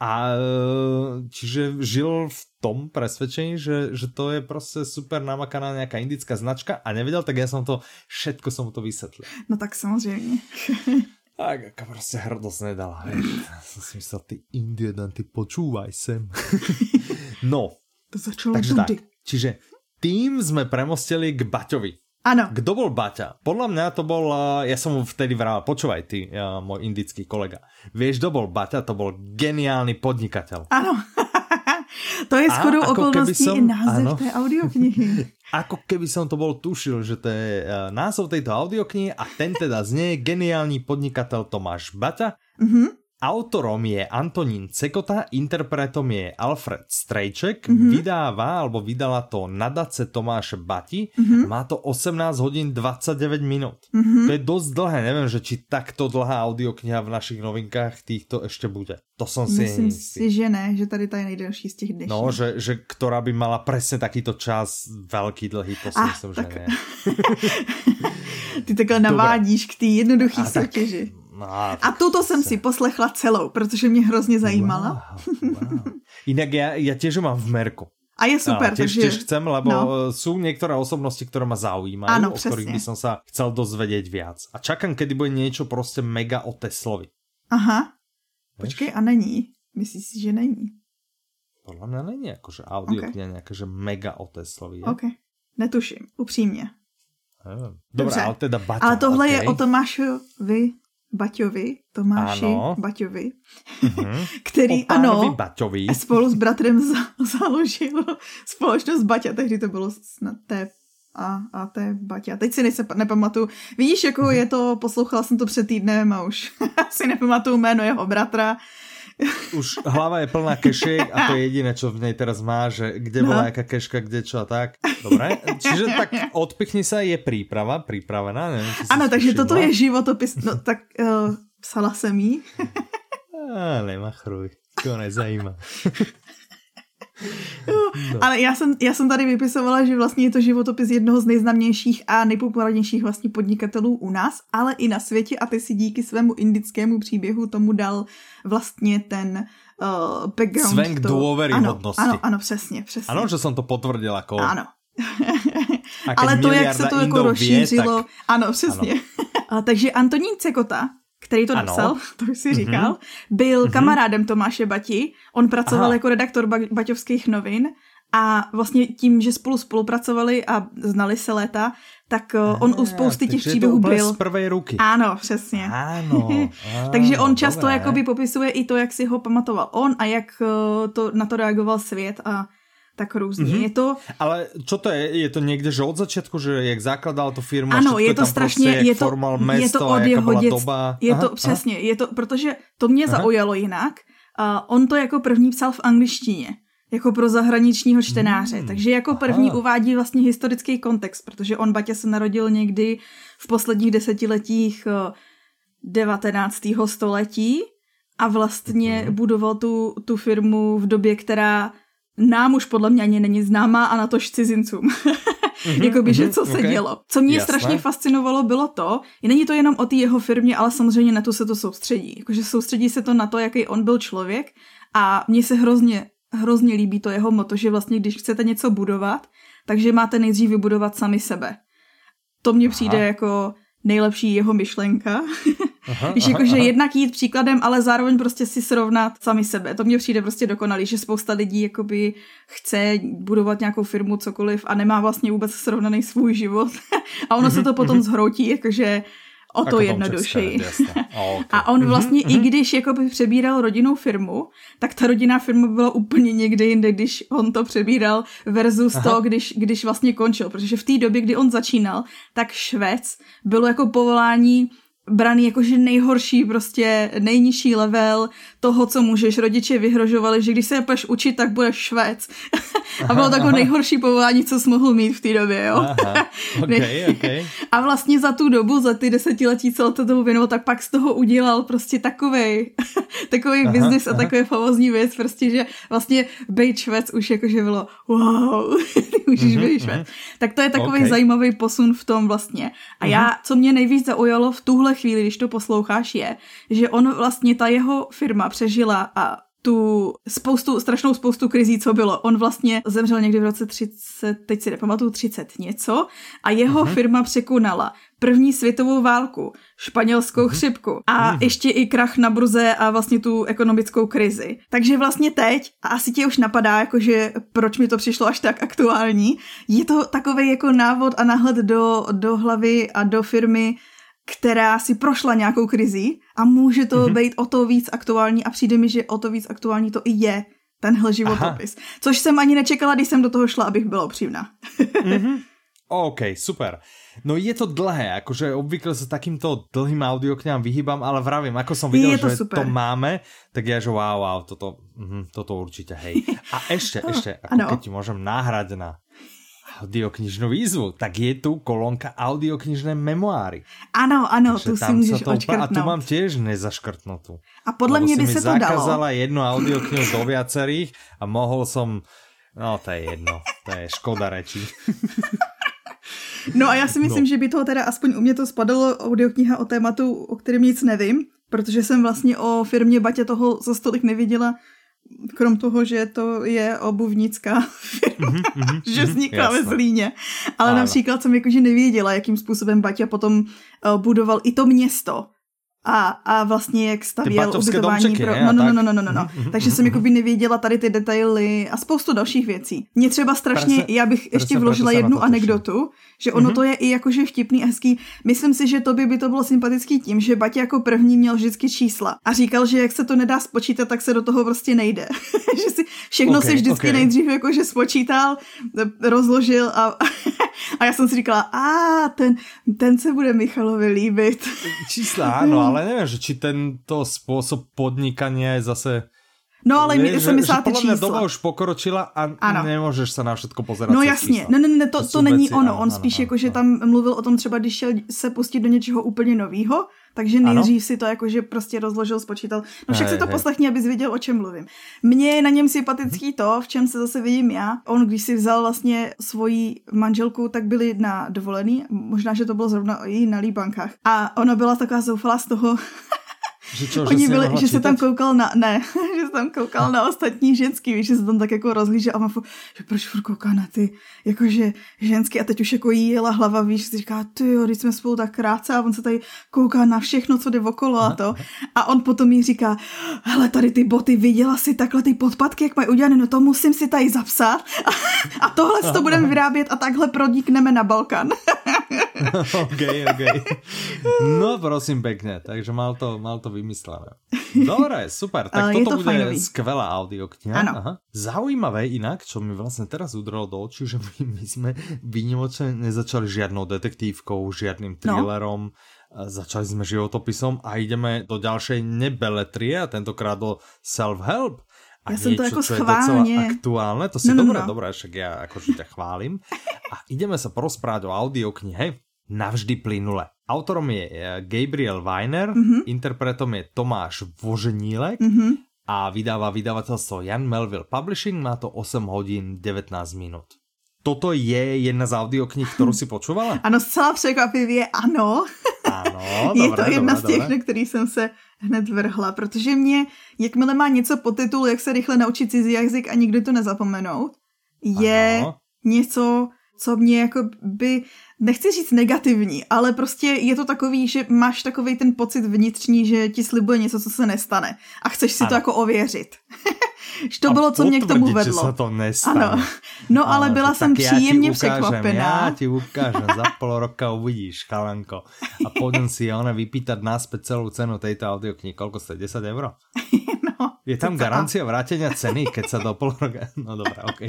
A e, čiže žil v tom presvedčení, že, že to je prostě super namakaná nejaká indická značka a nevedel, tak ja som to, všetko som mu to vysvetlil. No tak samozřejmě. Tak, aká prostě hrdost nedala. Ja som si myslel, ty Indiedan, ty počúvaj sem. no, To začalo takže tak. Čiže tým sme premostili k Baťovi. Ano. Kdo bol Baťa? Podľa mňa to bol, uh, ja som mu vtedy vravel, počúvaj ty, uh, môj indický kolega. Vieš, kto bol Baťa? To bol geniálny podnikateľ. Ano. to je A shodou ako keby okolností som- i název ano. té audioknihy. Ako keby som to bol tušil, že to je uh, názov tejto audioknihy a ten teda znie geniálny podnikateľ Tomáš Baťa. Mhm. Autorom je Antonín Cekota, interpretom je Alfred Strejček, mm-hmm. vydáva, alebo vydala to nadace Tomáše Bati, mm-hmm. má to 18 hodín 29 minút. Mm-hmm. To je dosť dlhé, neviem, že či takto dlhá audiokniha v našich novinkách týchto ešte bude. To som si Myslím si, že ne, že tady to je nejdelší z těch dnešních. No, že, že ktorá by mala presne takýto čas, veľký, dlhý, to si Ah, myslím, že tak. ne. Ty takhle navádíš k té jednoduché soutěži. No, A tuto jsem si poslechla celou, protože mě hrozně zajímala. Wow, wow. Inak ja, ja tiež ju mám v merku. A je super, a tiež, takže... tiež chcem, lebo no. no. sú niektoré osobnosti, ktoré ma zaujímajú, Áno, o ktorých presne. by som sa chcel dozvedieť viac. A čakám, kedy bude niečo prostě mega o Teslovi. Aha, Vieš? počkej, a není. Myslíš si, že není? Podľa mňa není akože audio Ok. okay. nejaké, že mega o Teslovi. Je? OK. Netuším, upřímně. Dobre, Dobře. ale teda Baťa. Ale tohle okay. je o Tomášovi Baťovi, Tomáši Ano. Baťovi, Mhm. který, ano, Baťovi. spolu s bratrem za, založil společnost Baťa, tehdy to bylo snad té a, a té Baťa. Teď si nejse, nepamatuju. Vidíš, jako Mhm. je to, poslouchala jsem to před týdnem a už si nepamatuju jméno jeho bratra. Už hlava je plná kešiek a to je jediné, čo v nej teraz má, že kde No. bola jaká keška, kde čo a tak. Dobre, čiže tak odpichni sa, je príprava, pripravená. Neviem, Ano, takže všimla. toto je životopis, no tak uh, psala jsem jí. Á, nemachruj, to nezajíma. No. Ale já jsem, já jsem tady vypisovala, že vlastně je to životopis jednoho z nejznámějších a nejpopulárnějších vlastně podnikatelů u nás, ale i na světě a ty si díky svému indickému příběhu tomu dal vlastně ten uh, background. Svenk to- důvěryhodnosti. Ano, ano, ano, přesně, přesně. Ano, že som to potvrdil ako... Ano. Ale to, jak se to jako rozšířilo, tak ano, přesně. A, takže Antonín Cekota který to napsal, to už si říkal, mm-hmm. byl mm-hmm. kamarádem Tomáše Bati. On pracoval Aha. jako redaktor ba- Baťovských novin a vlastně tím, že spolu spolupracovali a znali se léta, tak uh, on u spousty těch příběhů byl. z prvé ruky. Ano, přesně. Ano. Takže on často dobré. jakoby popisuje i to, jak si ho pamatoval on a jak uh, to, na to reagoval svět a tak různě. Mm-hmm. Je to... Ale co to je? Je to někde, že od začátku, že jak zakladal tu firmu, ano, je to strašně, prostě, je to, mesto, je to od jeho doba. Je aha, to přesně, aha. je to, protože to mě aha. zaujalo jinak. Uh, on to jako první psal v angličtině jako pro zahraničního čtenáře. Hmm. Takže jako první Aha. uvádí vlastně historický kontext, protože on Baťa se narodil někdy v posledních desetiletích 19. Eh, století a vlastně hmm. budoval tu, tu firmu v době, která nám už podle mě ani není známá a na tož cizincům. mm-hmm, Jakoby, že mhm, co se okay. dělo. Co mě Jasné. strašně fascinovalo, bylo to, není to jenom o té jeho firmě, ale samozřejmě na to se to soustředí. Jakože soustředí se to na to, jaký on byl člověk a mně se hrozně hrozně líbí to jeho moto, že vlastně když chcete něco budovat, takže máte nejdřív vybudovat sami sebe. To mně přijde aha. jako nejlepší jeho myšlenka. Aha, Když jakože jednak jít příkladem, ale zároveň prostě si srovnat sami sebe. To mně přijde prostě dokonalý, že spousta lidí jakoby chce budovat nějakou firmu, cokoliv a nemá vlastně vůbec srovnaný svůj život. a ono se to potom zhroutí, jakože o to jednodušeji. okay. A on vlastně mm-hmm. i když jakoby přebíral rodinnou firmu, tak ta rodinná firma byla úplně někde jinde, když on to přebíral versus Aha. to, když, když vlastně končil. Protože v té době, kdy on začínal, tak švec bylo jako povolání braný jakože nejhorší, prostě nejnižší level toho, co můžeš. Rodiče vyhrožovali, že když se půjdeš učit, tak budeš švec. a bylo takové nejhorší povolání, co jsi mohl mít v té době, jo. Aha, okay, okay. a vlastně za tu dobu, za ty desetiletí, co to tomu věnoval, tak pak z toho udělal prostě takovej, takový biznis a takový famozní věc, prostě, že vlastně bejt švec už jakože bylo wow, ty můžeš mm-hmm, být švec. Mm-hmm. Tak to je takový okay. zajímavý posun v tom vlastně. A mm-hmm. já, co mě nejvíc zaujalo v tuhle chvíli, když to posloucháš, je, že on vlastně, ta jeho firma přežila a tu spoustu, strašnou spoustu krizí, co bylo. On vlastně zemřel někdy v roce 30, teď si nepamatuju, 30 něco a jeho uh-huh. firma překonala první světovou válku, španělskou uh-huh. chřipku a uh-huh. ještě i krach na bruze a vlastně tu ekonomickou krizi. Takže vlastně teď, a asi tě už napadá, jakože proč mi to přišlo až tak aktuální, je to takový jako návod a náhled do, do hlavy a do firmy která si prošla nějakou krizí a může to mm-hmm. být o to víc aktuální a přijde mi, že o to víc aktuální to i je tenhle životopis. Aha. Což jsem ani nečekala, když jsem do toho šla, abych byla upřímná. mm-hmm. OK, super. No je to dlhé, akože obvykle sa takýmto dlhým audiokňám vyhýbam, ale vravím, ako som videl, to že super. to máme, tak ja, že wow, wow, toto, mm, toto určite, hej. A ešte, ešte, ako ano. keď ti môžem náhrať na audioknižnú výzvu, tak je tu kolónka audioknižné memoáry. Ano, ano, tu si můžeš to, A tu mám tiež nezaškrtnutú. A podle mě by se to dalo. zakázala jednu audioknihu do viacerých a mohol som... No, to je jedno. To je škoda reči. No a já si myslím, no. že by toho teda aspoň u mě to spadalo audiokniha o tématu, o kterém nic nevím, protože jsem vlastně o firmě Batě toho za stolik neviděla krom toho, že to je obuvnická firma, mm-hmm, že vznikla mm-hmm, ve Zlíně. Ale ano. například jsem jakože nevěděla, jakým způsobem Baťa potom uh, budoval i to město, a, a vlastně jak stavěl ubytování domčeky, pro... No, no, no, no, no, no, no, no. Takže jsem jako by nevěděla tady ty detaily a spoustu dalších věcí. Mě třeba strašně, prase, já bych ještě vložila jednu anekdotu, že ono mm-hmm. to je i jakože vtipný a hezký. Myslím si, že to by, by to bylo sympatický tím, že Batě jako první měl vždycky čísla a říkal, že jak se to nedá spočítat, tak se do toho prostě nejde. že si všechno okay, si vždycky okay. nejdřív jakože spočítal, rozložil a, a já jsem si říkala, a ten, ten se bude Michalovi líbit. Čísla, ano, ale nevím, že či tento způsob podnikania je zase No ale mi, že, mi že podle doba už pokročila a ano. nemůžeš se na všetko pozerať. No jasně, ne, ne, ne, to, to, to není ono. Ano, On ano, spíš ano, jako, ano. že tam mluvil o tom třeba, když šel se pustit do něčeho úplně novýho, takže nejdřív ano? si to jakože prostě rozložil, spočítal. No však si to poslechni, abys věděl, o čem mluvím. Mně je na něm sympatický to, v čem se zase vidím já. On, když si vzal vlastně svoji manželku, tak byli na dovolený. Možná, že to bylo zrovna i na Líbankách. A ona byla taková zoufalá z toho, Že, čo, Oni že, byli, že se tam koukal na, ne, že se tam koukal na ostatní ženský, víš, že se tam tak jako rozhlížel a má že proč furt kouká na ty, jakože ženský a teď už jako jí jela hlava, víš, si říká, ty jo, když jsme spolu tak krátce a on se tady kouká na všechno, co jde okolo a to. A on potom jí říká, hele, tady ty boty, viděla si takhle ty podpatky, jak mají udělané, no to musím si tady zapsat a, a tohle to budeme vyrábět a takhle prodíkneme na Balkán. OK, OK. No prosím pekne, takže mal to, mal to vymyslené. Dobre, super, tak toto to bude fajnový. skvelá audiokniha. Ano. Aha. Zaujímavé inak, čo mi vlastne teraz udrelo do očí, že my, my sme výnimočne nezačali žiadnou detektívkou, žiadnym no. thrillerom, no. začali sme životopisom a ideme do ďalšej nebeletrie a tentokrát do self-help. A ja som to ako schválne. aktuálne, to si no, no, dobré, no. dobré, však ja akože ťa chválim. A ideme sa porozprávať o audioknihe Navždy plynule. Autorom je eh, Gabriel Weiner, mm-hmm. interpretom je Tomáš Voženílek mm-hmm. a vydáva vydavateľstvo Jan Melville Publishing, má to 8 hodín 19 minút. Toto je jedna z audioknih, kterou si počúvala? Ano, zcela překvapivě ano. Ano, dobré, Je to jedna dobré, z těch, dobré. na který jsem se hned vrhla, protože mě, jakmile má něco po titulu, jak se rychle naučit cizí jazyk a nikdy to nezapomenout, je ano. něco, co mě jako by, nechci říct negativní, ale prostě je to takový, že máš takový ten pocit vnitřní, že ti slibuje něco, co se nestane a chceš si ano. to jako ověřit. že to a bylo, co mě k tomu vedlo. že se to nestane. Ano. No ale ano, byla jsem příjemně překvapená. Já ti ukážem, za pol roka uvidíš, chalanko. A půjdem si ona vypýtat náspäť celou cenu tejto audioknihy. Kolko stojí? 10 euro? Je tam garancia vrátenia ceny, keď sa do pol roka... No dobré, ok.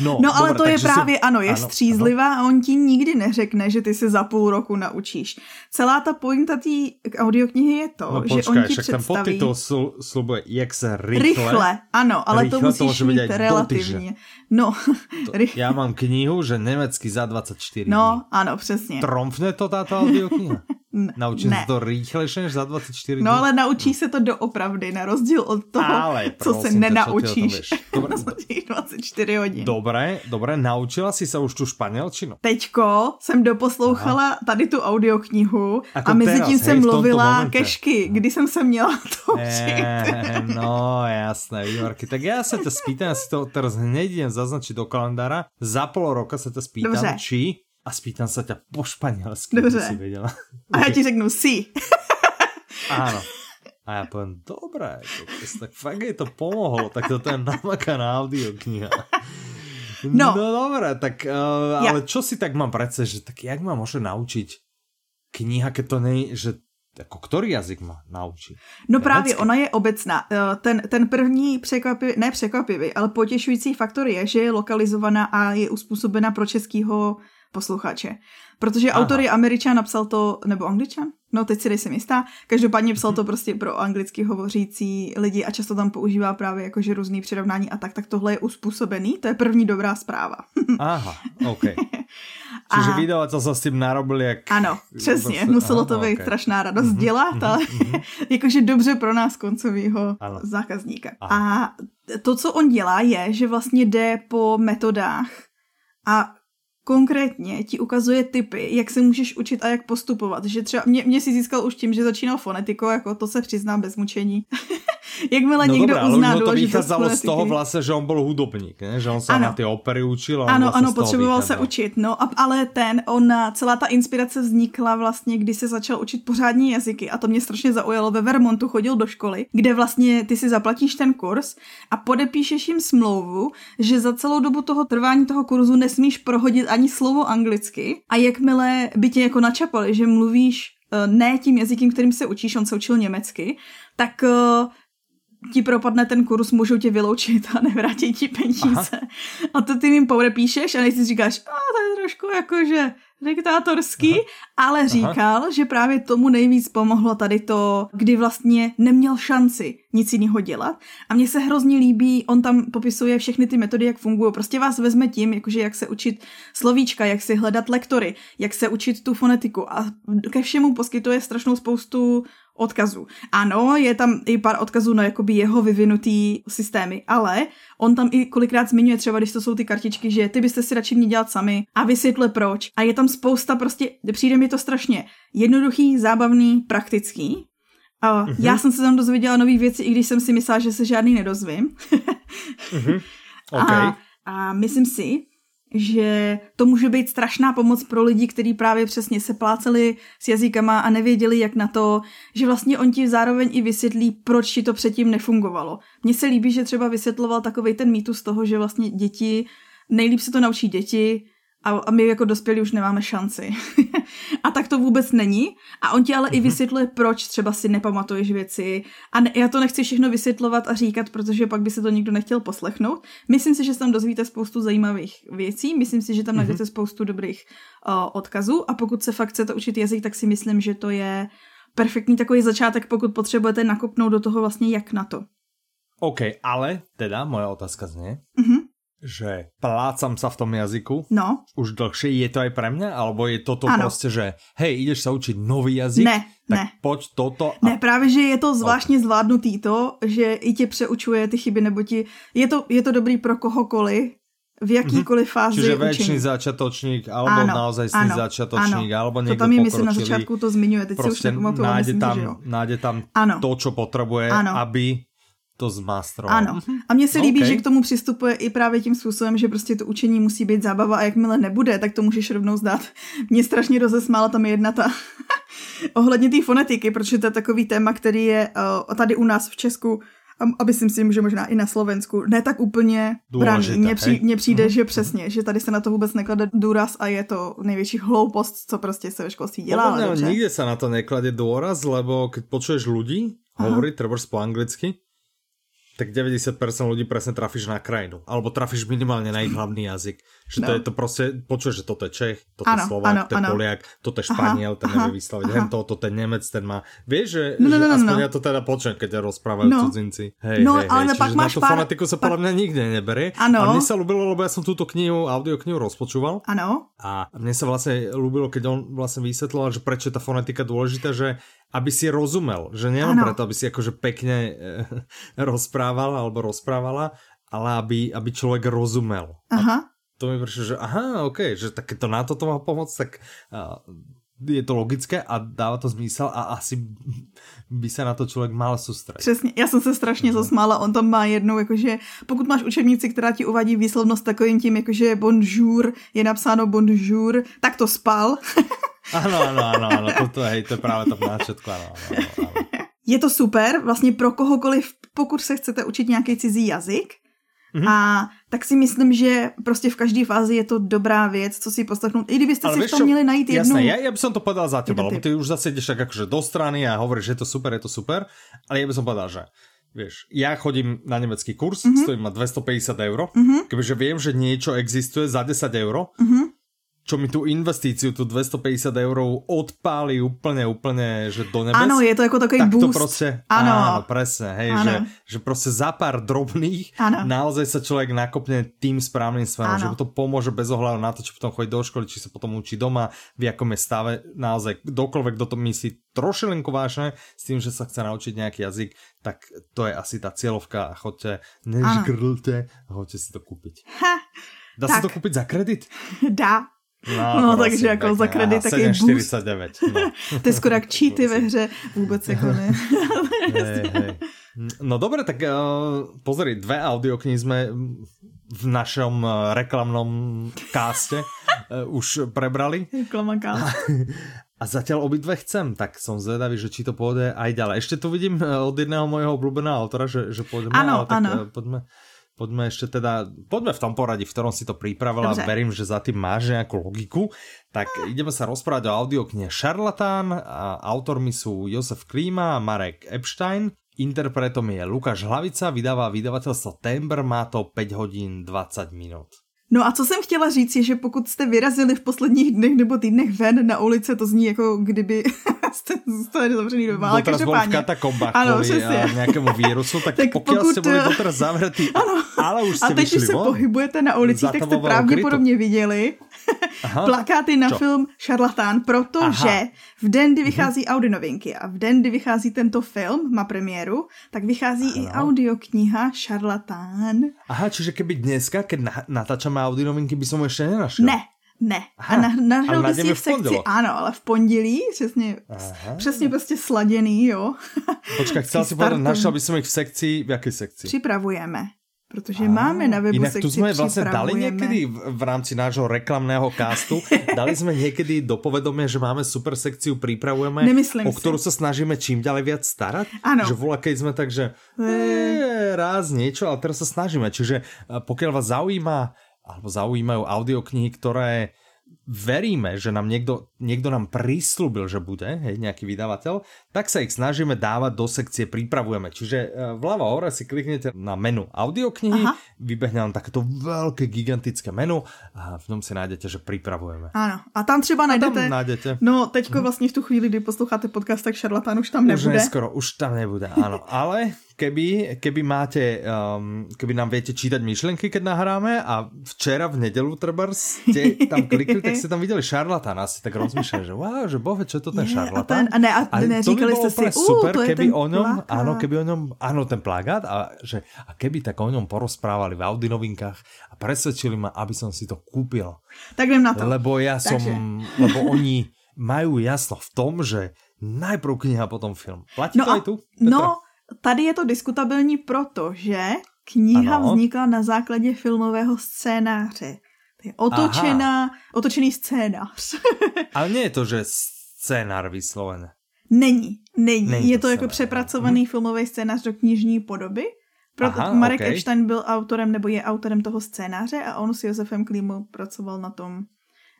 No, no ale dobré, to je právě, si... ano, je ano, střízlivá ano. a on ti nikdy neřekne, že ty se za půl roku naučíš. Celá ta pointa té audioknihy je to, no, počkaj, že on ti představí... ten podtitul sl slubuje, jak se rychle... Rychle, ano, ale rychle, to musíš to mít relativně. No, to, já mám knihu, že nemecky za 24 No, dní. ano, přesně. Tromfne to táto audiokniha? Naučím ne. se to rychlejší než za 24 dní? No ale naučí no. se to doopravdy, na rozdíl od toho, ale, co se nenaučíš Dobre, za 24 hodin. Dobré, dobré, naučila si se už tu španělčinu? Teďko jsem doposlouchala Aha. tady tu audioknihu Ako a mezi tím jsem mluvila kešky, kdy jsem se měla to učit. E, no jasné, výborky. Tak já se to spýtam, já si to teraz hned idem zaznačiť do kalendára. Za pol roka se to spýtam, Dobře. či a spýtam sa ťa po španělsky, Dobře. si věděla. A já ti řeknu si. Áno. A já poviem, dobré, tak fakt je to pomohlo, tak toto je namakaná audiokniha. No, no dobré, tak uh, ale ja. čo si tak mám predsa, že tak jak ma môže naučiť kniha, keď to nej, že jako který jazyk má naučit? No Německy? právě, ona je obecná. Eh, ten, ten první překvapivý, ne překvapivý, ale potěšující faktor je, že je lokalizovaná a je uspůsobena pro českého posluchače. Protože Aha. autor je američan, napsal to, nebo angličan? No teď si nejsem jistá. Každopádně psal to prostě pro anglicky hovořící lidi a často tam používá právě jakože různý přirovnání a tak, tak tohle je uspůsobený. To je první dobrá zpráva. Aha, OK. Čiže a... vydavatel se s tím narobil jak... Ano, přesně. Prostě... Muselo to být okay. strašná radost mm-hmm, dělat, mm-hmm, ale mm-hmm. jakože dobře pro nás koncového zákazníka. Aha. A to, co on dělá, je, že vlastně jde po metodách a konkrétně ti ukazuje typy, jak se můžeš učit a jak postupovat. Že třeba mě, mě si získal už tím, že začínal fonetikou, jako to se přiznám bez mučení. Jakmile no někdo dobré, uzná ale to vychádzalo z toho vlastně, že on byl hudobník, ne? že on se na ty opery učil. ano, vlastně ano, potřeboval se učit, no, a, ale ten, on, celá ta inspirace vznikla vlastně, když se začal učit pořádní jazyky a to mě strašně zaujalo. Ve Vermontu chodil do školy, kde vlastně ty si zaplatíš ten kurz a podepíšeš jim smlouvu, že za celou dobu toho trvání toho kurzu nesmíš prohodit ani slovo anglicky a jakmile by tě jako načapali, že mluvíš eh, ne tím jazykem, kterým se učíš, on se učil německy, tak eh, ti propadne ten kurz, můžou tě vyloučit a nevrátí ti peníze. Aha. A to ty jim podepíšeš a než si říkáš, a to je trošku jakože diktátorský, Aha. ale říkal, Aha. že právě tomu nejvíc pomohlo tady to, kdy vlastně neměl šanci nic jiného dělat. A mně se hrozně líbí, on tam popisuje všechny ty metody, jak fungují. Prostě vás vezme tím, jakože jak se učit slovíčka, jak si hledat lektory, jak se učit tu fonetiku a ke všemu poskytuje strašnou spoustu odkazů. Ano, je tam i pár odkazů na jakoby jeho vyvinutý systémy, ale on tam i kolikrát zmiňuje třeba, když to jsou ty kartičky, že ty byste si radši měli dělat sami a vysvětle proč. A je tam spousta prostě, přijde mi to strašně jednoduchý, zábavný, praktický Uh, mm-hmm. Já jsem se tam dozvěděla nové věci, i když jsem si myslela, že se žádný nedozvím. mm-hmm. okay. a, a myslím si, že to může být strašná pomoc pro lidi, kteří právě přesně se pláceli s jazykama a nevěděli, jak na to, že vlastně on ti zároveň i vysvětlí, proč ti to předtím nefungovalo. Mně se líbí, že třeba vysvětloval takový ten mýtus toho, že vlastně děti, nejlíp se to naučí děti, a, a my jako dospělí už nemáme šanci. a tak to vůbec není. A on ti ale mm-hmm. i mhm. vysvětluje, proč třeba si nepamatuješ věci. A ne, já to nechci všechno vysvětlovat a říkat, protože pak by se to nikdo nechtěl poslechnout. Myslím si, že tam dozvíte spoustu zajímavých věcí. Myslím si, že tam mm-hmm. najdete spoustu dobrých uh, odkazů. A pokud se fakt chcete učit jazyk, tak si myslím, že to je perfektní takový začátek, pokud potřebujete nakopnout do toho vlastně jak na to. OK, ale teda moja otázka znie. Mm-hmm že plácam sa v tom jazyku no. už dlhšie, je to aj pre mňa? Alebo je toto ano. prostě, že hej, ideš sa učiť nový jazyk? Ne, tak ne. pojď toto. A... Ne, právě, že je to zvláštně okay. zvládnutý to, že i tě přeučuje ty chyby, nebo ti, je to, je to dobrý pro kohokoliv, v jakýkoliv mm-hmm. fázi Čiže väčší začatočník, alebo ano, naozaj ano, začatočník, ano. alebo niekto To tam je, myslím, na začátku to zmiňuje, teď si už nepamatuju, nájde myslím, tam, že jo. nájde tam ano. to, čo potrebuje, ano. aby to zmastroval. Ano. A mně se líbí, okay. že k tomu přistupuje i právě tím způsobem, že prostě to učení musí být zábava a jakmile nebude, tak to můžeš rovnou zdát. Mě strašně rozesmála tam jedna ta ohledně té fonetiky, protože to je takový téma, který je uh, tady u nás v Česku si myslím, že možná i na Slovensku, ne tak úplně braný. Mně, při, mně přijde, mm. že přesně, že tady se na to vůbec neklade důraz a je to největší hloupost, co prostě se ve školství dělá. Nikde se na to neklade důraz, lebo keď počuješ ľudí hovoriť, treba po anglicky, tak 90% ľudí presne trafíš na krajinu. Alebo trafíš minimálne na ich hlavný jazyk. Že no. to je to proste, počuješ, že toto je Čech, toto ano, je Slovák, ano, ten ano. Poliak, toto je Španiel, aha, ten nevie vysloviť hen to, toto je Nemec, ten má... Vieš, že, no, no, no, že no, aspoň no. ja to teda počujem, keď rozprávajú no. cudzinci. Hej, no, hej, ale hej. pak máš na tú pár... fonetiku sa podľa mňa nikde neberie. Ano. A mne sa ľúbilo, lebo ja som túto knihu, audioknihu rozpočúval. Ano. A mne sa vlastne ľúbilo, keď on vlastne vysvetloval, že prečo je tá fonetika dôležitá, že aby si rozumel, že nielen preto, aby si akože pekne e, rozprával alebo rozprávala, ale aby, aby človek rozumel. Aha. To mi prišlo, že aha, ok, že tak to na toto má pomôcť, tak je to logické a dává to zmysel a asi by se na to člověk mal soustředit. Přesně, já jsem se strašně no. zasmála, on tam má jednou, jakože pokud máš učebnici, která ti uvádí výslovnost takovým tím, jakože bonjour, je napsáno bonjour, tak to spal. Ano, ano, ano, ano, to, hej, to je právě to náčetko, ano, ano, ano. Je to super, vlastně pro kohokoliv, pokud se chcete učit nějaký cizí jazyk, Mm-hmm. A tak si myslím, že prostě v každé fázi je to dobrá věc, co si poslechnout. I kdybyste Ale si v tom měli najít jednu... Jasné, ja, ja by som to povedal za teba, lebo ty už zase ideš tak akože do strany a hovoríš, že je to super, je to super, ale ja by som povedal, že Vieš, ja chodím na nemecký kurz, mm-hmm. stojí ma 250 eur, mm-hmm. kebyže viem, že niečo existuje za 10 eur, mm-hmm čo mi tu investíciu, tu 250 eur odpálí úplne, úplne, že do nebes. Áno, je to ako takový tak boost. to proste, áno. áno, presne, hej, že, že proste za pár drobných áno. naozaj sa človek nakopne tým správnym smerom, že mu to pomôže bez ohľadu na to, či potom chodí do školy, či sa potom učí doma, v akom je stave, naozaj kdokoľvek, kto to myslí trošilenko vážne s tým, že sa chce naučiť nejaký jazyk, tak to je asi tá cieľovka a chodte, nežgrlte, chodte si to kúpiť. Ha. Dá tak. sa to kúpiť za kredit? Dá. No, no prosím, takže jako za kredit taky boost. 49. No. to je skoro jak cheaty ve hře, vůbec jako ne. No dobre, tak uh, pozri, dve audioknihy sme v našom uh, reklamnom káste uh, už prebrali. Reklama A zatiaľ obidve chcem, tak som zvedavý, že či to pôjde aj ďalej. Ešte tu vidím od jedného mojho obľúbeného autora, že, že pôjdeme, ano, ale tak ano. poďme poďme ešte teda, poďme v tom poradí, v ktorom si to pripravila, Dobře. verím, že za tým máš nejakú logiku. Tak ideme sa rozprávať o audioknihe Šarlatán a autormi sú Josef Klíma a Marek Epstein. Interpretom je Lukáš Hlavica, vydává vydavateľstvo Tember, má to 5 hodín 20 minut. No a co jsem chtěla říct je, že pokud jste vyrazili v posledních dnech nebo týdnech ven na ulice, to zní jako kdyby jste zůstali zavřený doma. Ale každopádně. v katakombách ano, kvůli nějakému vírusu, tak, tak pokud, pokud jste byli doteraz zavřetý, ano, ale už A teď, když se pohybujete na ulicích, tak jste pravděpodobně viděli Aha, plakáty na čo? film Šarlatán, protože Aha. v den, kdy mhm. vychází Audi novinky a v den, kdy vychází tento film, má premiéru, tak vychází ano. i audiokniha Šarlatán. Aha, čiže keby dneska, keď natáčame Audi novinky, by som ještě nenašel. Ne, Ne. Aha, a na, nahrál by si v sekci, ano, ale v pondělí, přesně, Aha. přesně prostě sladěný, jo. Počkej, chcel si povedať, našel by som ich v sekci, v jaké sekci? Připravujeme. Protože ah, máme na webu Inak tu sme vlastne dali niekedy v, v rámci nášho reklamného castu, dali sme niekedy do povedomia, že máme super sekciu, pripravujeme, Nemyslím o si. sa snažíme čím ďalej viac starať. Ano. Že voľa, keď sme tak, že e, raz niečo, ale teraz sa snažíme. Čiže pokiaľ vás zaujíma alebo zaujímajú audioknihy, ktoré veríme, že nám niekto, niekto nám prislúbil, že bude, hej, nejaký vydavateľ, tak sa ich snažíme dávať do sekcie pripravujeme. Čiže e, vľava hore si kliknete na menu audioknihy, Aha. vybehne vám takéto veľké, gigantické menu a v tom si nájdete, že pripravujeme. Ano, a tam třeba najdete, tam nájdete. no teďko hm. vlastně v tu chvíli, kdy posloucháte podcast, tak šarlatán už tam nebude. Už neskoro, už tam nebude, áno. Ale keby, keby máte, um, keby nám viete čítať myšlenky, keď nahráme a včera v nedelu treba ste tam klikli, tak ste tam videli šarlatána, asi tak rozmýšľali, že wow, že bohe, čo je to ten yeah, šarlatán? A, ne, a, a ne, to by bolo si, super, uh, keby o ňom, plakát. áno, keby o ňom, áno, ten plagát a, že, a keby tak o ňom porozprávali v Audi novinkách a presvedčili ma, aby som si to kúpil. Tak viem na to. Lebo ja Takže. som, lebo oni majú jasno v tom, že najprv kniha, potom film. Platí no to a, aj tu? Petra? No, tady je to diskutabilní proto, že kniha ano. vznikla na základě filmového scénáře. To je otočená, Aha. otočený scénář. Ale nie je to, že scénář vyslovené. Není, není. není je to, to jako přepracovaný hmm. filmový scénář do knižní podoby. Proto Aha, Marek okay. Epstein byl autorem, nebo je autorem toho scénáře a on s Josefem Klímou pracoval na tom,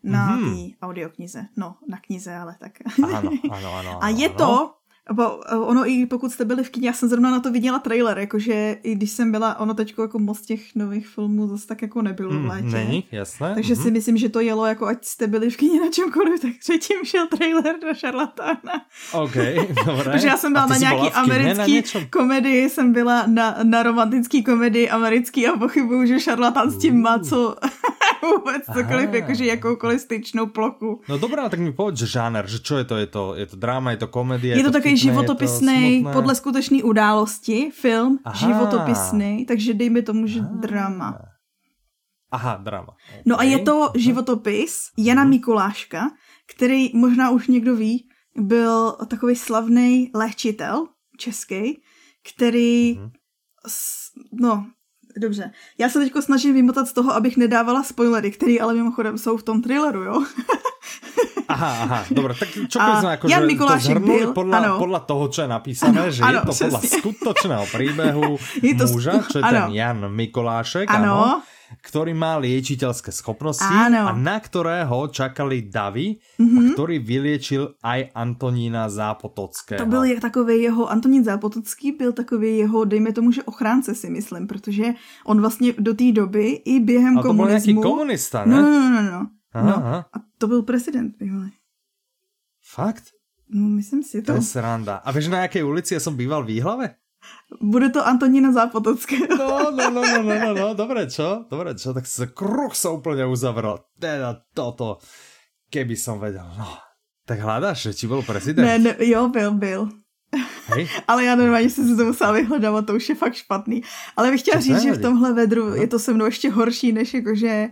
na mm-hmm. audioknize. No, na knize, ale tak. Ano, ano, ano. ano a je ano. to Bo, ono i pokud jste byli v kině, já jsem zrovna na to viděla trailer, jakože i když jsem byla, ono teď jako moc těch nových filmů zase tak jako nebylo v hmm, létě. Není, jasné. Takže mm-hmm. si myslím, že to jelo jako ať jste byli v kině na čemkoliv, tak předtím šel trailer do šarlatána. OK, dobré. Protože já jsem byla na nějaký americký na komedii, jsem byla na, na romantický komedii americký a pochybuju, že šarlatán s tím má co vůbec cokoliv, jakože jakoukoliv styčnou plochu. No dobrá, tak mi povedz, že žáner, že čo je to? Je to, je to drama, je to komedie? Je to, to taky životopisný, podle skutečné události, film, Aha. životopisný, takže dejme tomu, že Aha. drama. Aha, drama. Okay. No a je to životopis Jana mhm. Mikuláška, který možná už někdo ví, byl takový slavný léčitel český, který, hmm. no, dobře, já se teď snažím vymotat z toho, abych nedávala spoilery, které ale mimochodem jsou v tom thrilleru, jo. Aha, aha, dobre, tak čo keď sme ako, Jan to zhrnuli byl, podľa, ano. podľa toho, čo je napísané, ano, že ano, je to přesně. podľa skutočného je to muža, čo je ano. ten Jan Mikulášek, ano. ano ktorý má liečiteľské schopnosti Áno. a na ktorého čakali davy, mm-hmm. a mhm. ktorý vyliečil aj Antonína Zápotockého. To byl takový jeho, Antonín Zápotocký byl takový jeho, dejme tomu, že ochránce si myslím, protože on vlastně do té doby i během a to komunismu... byl nějaký komunista, ne? No, no, no, no. Aha, no. Aha. A to byl prezident bývalý. Fakt? No, myslím si to. To je sranda. A víš, na jaké ulici já jsem býval v Výhlave? Bude to Antonína Zápotocké. No, no, no, no, no, no, no, dobre, čo? Dobre, čo? Tak sa kruh sa úplne uzavrel. Teda toto, keby som vedel, no. Tak hľadáš, že či byl prezident? Ne, ne, jo, byl, byl. Hej. Ale já normálně jsem si to musela vyhledávat, to už je fakt špatný. Ale bych chtěla říct, že v tomhle vedru no. je to se mnou ještě horší, než jakože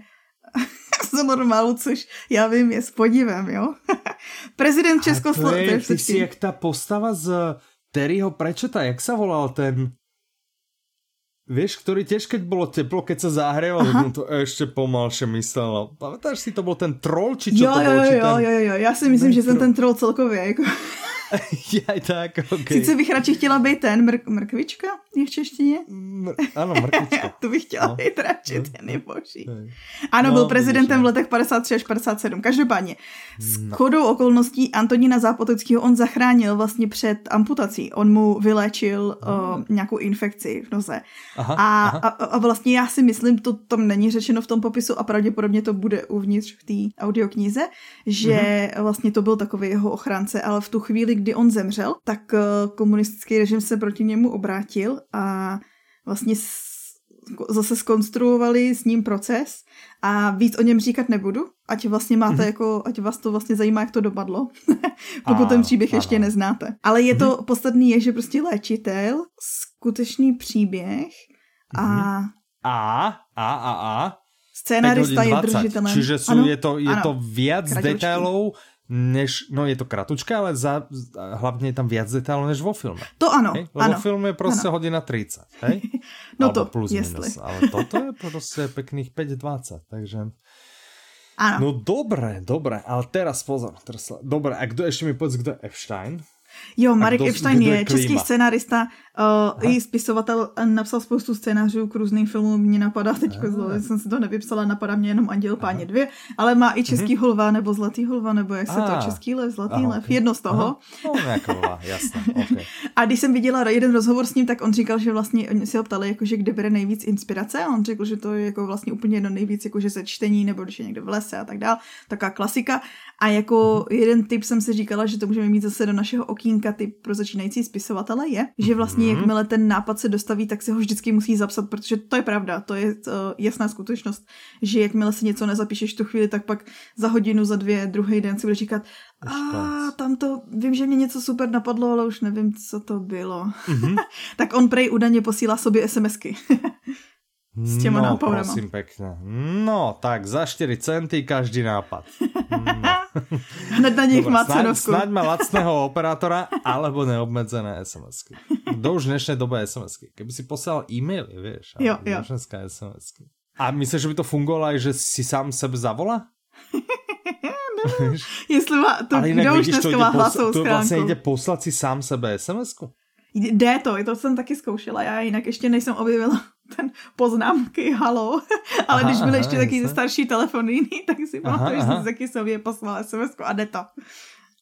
z normálu, což já vím, je s podivem, jo. Prezident Československa. Ty si jak ta postava z Terryho Prečeta, jak sa volal ten... Vieš, ktorý tiež keď bolo teplo, keď sa zahrieval, tak mu to ešte pomalšie myslel. Pamätáš si, to bol ten troll, či čo jo, to bol? Jo, jo, jo, jo, já si myslím, že jsem ten troll celkově, jako... Jaj, tak, okay. Sice bych radši chtěla být ten mr- mrkvička je v češtině. Mr- ano, mrkvička. to bych chtěla no. být radši, no. ten je boží. Ano, no, byl prezidentem v no. letech 53 až 57. Každopádně, s no. chodou okolností Antonína Zápotockého on zachránil vlastně před amputací. On mu vyléčil uh, nějakou infekci v noze. Aha, a, aha. A, a vlastně já si myslím, to tam není řečeno v tom popisu a pravděpodobně to bude uvnitř v té audioknize, že uh-huh. vlastně to byl takový jeho ochránce, ale v tu chvíli, kdy on zemřel, tak eh, komunistický režim se proti němu obrátil a vlastně zase skonstruovali s ním proces a víc o něm říkat nebudu, ať vlastně máte mm-hmm. jako, ať vás to vlastně zajímá, jak to dopadlo, pokud a, ten příběh ano. ještě neznáte. Ale je to, mm-hmm. podstatný je, že prostě léčitel, skutečný příběh a... Mm-hmm. A, a, a, a, Scénarista je držitelem. Čiže sú, ano, je, to, je ano, to viac kratučky. detailov, než, no je to kratučka, ale za, hlavně je tam viac detailov než vo filme. To ano, hej? Lebo ano. film je prostě ano. hodina 30, hej? no Albo to, plus jestli. Minus, ale toto je prostě pekných 5.20, takže... Ano. No dobré, dobré, ale teraz pozor, teraz, dobré, a kdo ještě mi povedz, kdo je Epstein? Jo, Marek Epstein je český scenárista uh, i spisovatel, napsal spoustu scénářů k různým filmům, mě napadá teď, jsem si to nevypsala, napadá mě jenom Anděl páně dvě, ale má i český mm-hmm. holva, nebo zlatý holva, nebo jak se to, český lev, zlatý Aha, lev, okay. jedno z toho. Aha. No, jasné, okay. A když jsem viděla jeden rozhovor s ním, tak on říkal, že vlastně, oni si ho ptali, jakože kde bere nejvíc inspirace a on řekl, že to je jako vlastně úplně jedno nejvíc, jakože se čtení, nebo když je někde v lese a tak dál, taková klasika. A jako mm-hmm. jeden tip jsem si říkala, že to můžeme mít zase do našeho okýnka typ pro začínající spisovatele je, že vlastně mm-hmm. jakmile ten nápad se dostaví, tak se ho vždycky musí zapsat, protože to je pravda, to je uh, jasná skutečnost, že jakmile si něco nezapíšeš tu chvíli, tak pak za hodinu, za dvě, druhý den si bude říkat, a tam to, vím, že mě něco super napadlo, ale už nevím, co to bylo. Mm-hmm. tak on prej údajně posílá sobě SMSky. S těma no, nápadama. prosím pekne. No, tak za 4 centy každý nápad. No. Hned na nich má cenovku. Snaď má lacného operátora, alebo neobmedzené SMS-ky. Do už dnešnej dobe SMS-ky. Keby si poslal e-maily, vieš. Jo, jo. SMS-ky. A myslíš, že by to fungovalo aj, že si sám sebe zavolá? Jestli má, to, Ale kdo už dneska má hlasovou? To vlastně jde poslat si sám sebe SMS-ku? Jde to, to jsem taky zkoušela, já jinak ještě nejsem objevila ten poznámky, halo. Ale aha, když byly aha, ještě taky starší telefony, tak si pamatuju, že jsem taky sobě poslal sms a jde to.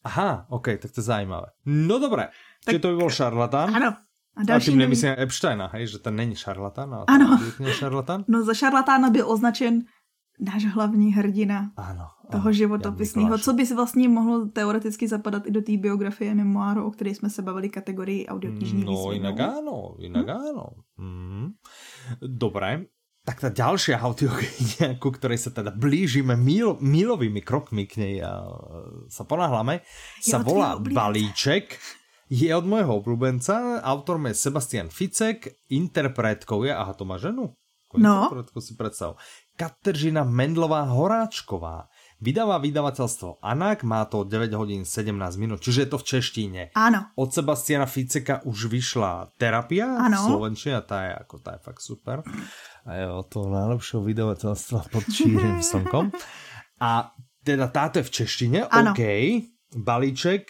Aha, ok, tak to je zajímavé. No dobré, tak, Čiže to by byl šarlatán. Ano. A, další a tím nemyslím Epsteina, hej, že ten není šarlatán, ale ano. šarlatán. No za šarlatána byl označen náš hlavní hrdina ano, toho ano, životopisného, co by si vlastně mohlo teoreticky zapadat i do té biografie memoáru, o které jsme se bavili kategorii audioknižní No výzvy, jinak ano, jinak hm? ano. Mm. Dobré, tak ta další audiokniha, ku ktorej sa teda blížime mil, milovými krokmi k nej a sa ponáhľame, sa volá Balíček. Je od môjho obľúbenca, autorom je Sebastian Ficek, interpretkou je, aha, to má ženu? No. si predstav. Kateřina Mendlová Horáčková. Vydává vydavateľstvo Anak, má to 9 hodín 17 minút, čiže je to v češtině. Áno. Od Sebastiana Ficeka už vyšla Terapia ano. v Slovenčine a tá je, ako, tá je fakt super. A je od toho najlepšieho vydavateľstva pod čírým slnkom. A teda táto je v češtině, ano. OK. Balíček,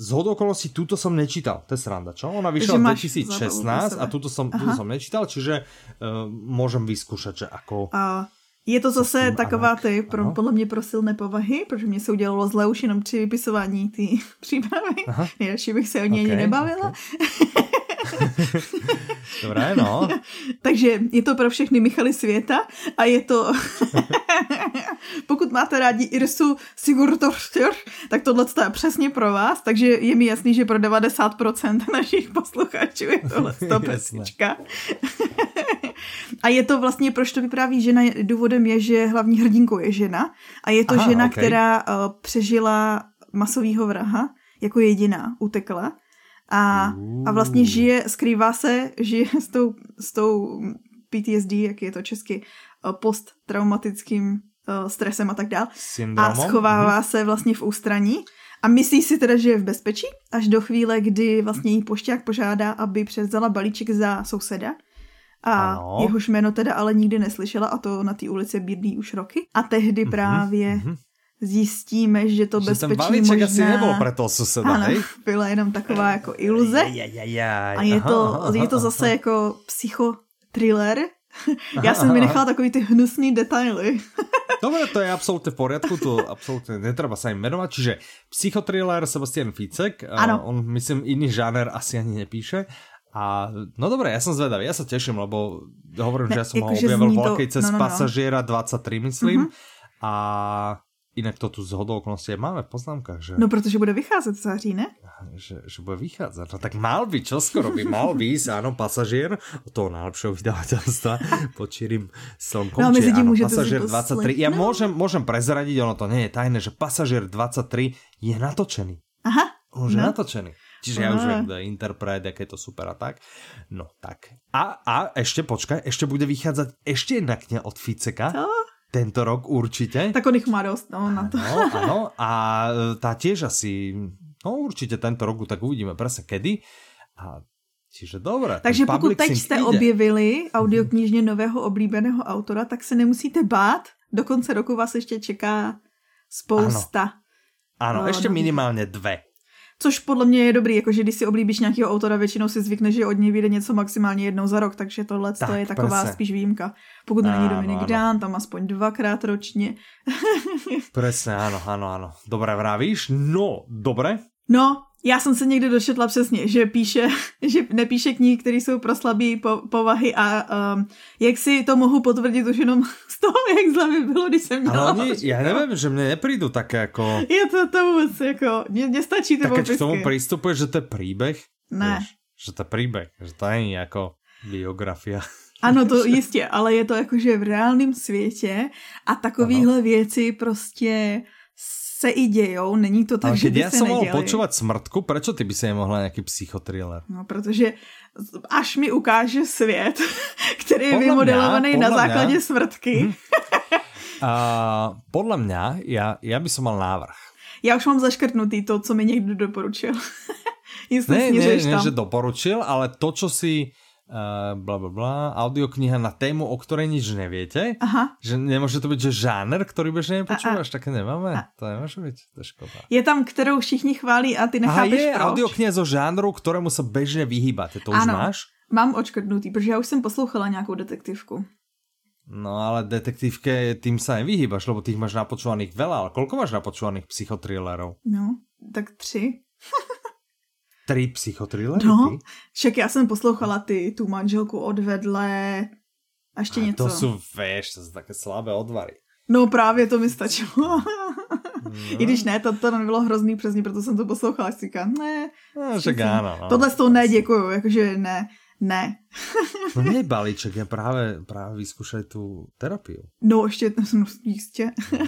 z hodou okolností túto som nečítal, to je sranda, čo? Ona vyšla v 2016 a túto som, túto som nečítal, čiže uh, môžem vyskúšať, že ako... Uh, je to zase taková ty, pro, podle mě pro silné povahy, protože mě se udělalo zle už jenom při vypisování ty přípravy. Nejradši bych se o něj okay, nebavila. Okay. Dobré, no. Takže je to pro všechny Michaly světa a je to... Pokud máte rádi Irsu Sigurdorstor, tak tohle je přesně pro vás, takže je mi jasný, že pro 90% našich posluchačů je tohle to pesnička. a je to vlastně, proč to vypráví žena, důvodem je, že hlavní hrdinkou je žena a je to Aha, žena, okay. která uh, přežila masového vraha jako jediná, utekla a, a vlastně žije, skrývá se, žije s tou, s tou PTSD, jak je to česky, eh, posttraumatickým uh, stresem a tak dál. Syndromom? A schovává mm-hmm. se vlastně v ústraní a myslí si teda, že je v bezpečí, až do chvíle, kdy vlastně jí pošťák požádá, aby převzala balíček za souseda. A ano. jehož jméno teda ale nikdy neslyšela a to na té ulici bydlí už roky. A tehdy mm-hmm. právě mm-hmm zjistíme, že to že bezpečí možná... asi nebyl pro toho suseda, ano, byla jenom taková jako iluze. A je to, je to zase jako psychotriller. Já jsem mi nechala takový ty hnusný detaily. Dobre, to je absolútne v poriadku, to absolútne netreba sa im menovať, čiže psychotriller Sebastian Ficek, ano. on myslím iný žáner asi ani nepíše, a no dobré, ja som zvedavý, ja sa teším, lebo hovorím, ne, že ja som ho objavil v to... cez no, no, no. pasažiera 23, myslím. Uh-huh. A Inak to tu z hodou okolností máme v poznámkách, že... No, protože bude vycházet v září, ne? Že, že bude vycházet. No tak mal by, čo skoro by mal být, áno, pasažier od toho najlepšieho vydavateľstva pod čirým slnkom. No, mezi tím pasažier 23. Ja no. môžem, môžem prezradiť, ono to nie je tajné, že pasažier 23 je natočený. Aha. On no. je natočený. Čiže ja už viem, kto je interpret, aké je to super a tak. No tak. A, a ešte, počkaj, ešte bude vychádzať ešte jedna kniha od Ficeka. Co? Tento rok určite. Tak on ich má dost, no, na to. No, áno, a e, tá tiež asi, no určite tento rok, tak uvidíme presne kedy. A čiže dobré. Takže pokud teď jste ide. objevili audioknižně nového oblíbeného autora, tak se nemusíte bát. Do konce roku vás ještě čeká spousta. Ano, ano ještě minimálně dve. Což podle mě je dobrý, jakože když si oblíbíš nějakého autora, většinou si zvykne, že od něj vyjde něco maximálně jednou za rok, takže tohle tak, to je taková presne. spíš výjimka. Pokud to není Dominik Dán, tam aspoň dvakrát ročně. Presne, ano, ano, ano. Dobré vravíš? No, dobré. No, já jsem se někdy dočetla přesně, že píše, že nepíše knihy, které jsou pro slabý po, povahy a um, jak si to mohu potvrdit už jenom z toho, jak zle mi bylo, když jsem měla. Ale oni, já nevím, že mě neprídu také jako... Je to to vůbec jako, mě, mě stačí ty Tak k tomu přistupuješ, že to je příběh? Ne. Víš, že to je příběh, že to není jako biografia. Ano, to jistě, ale je to jakože v reálném světě a takovéhle věci prostě se i dějou, není to tak, Ale že by ja se som mohl počúvať smrtku, prečo ty by si nemohla nějaký psychotriller? No, protože až mi ukáže svět, který je vymodelovaný na základě mňa, smrtky. Hm. A podle mě, já, já by som mal návrh. Já už mám zaškrtnutý to, co mi někdo doporučil. Jestli ne, ne, ne, že doporučil, ale to, co si uh, bla bla bla, audiokniha na tému, o ktorej nič neviete. Aha. Že nemôže to byť, že žáner, ktorý bežne nepočúvaš, také nemáme. A. To nemôže byť, to je škoda. Je tam, kterou všichni chválí a ty nechápeš Aha, je proč. audiokniha zo žánru, ktorému sa bežne vyhýbate. To už ano, máš? mám očkrtnutý, protože já už jsem poslouchala nějakou detektivku. No ale detektívke tým sa nevyhýbaš, lebo tých máš napočúvaných veľa, ale koľko máš napočúvaných psychothrillerov? No, tak tři. Tři psychotrillery? No, však já jsem poslouchala ty, tu manželku odvedle a ještě a něco. To jsou, víš, to jsou také slabé odvary. No právě to mi stačilo. No. I když ne, to, to nebylo hrozný přesně, proto jsem to poslouchala. Si říkám, ne. No, že ano. No. Tohle z toho ne, děkuju, jakože ne. Ne. no nie balíček, já právě, právě vyzkoušel tu terapii. No ještě, no, jistě. No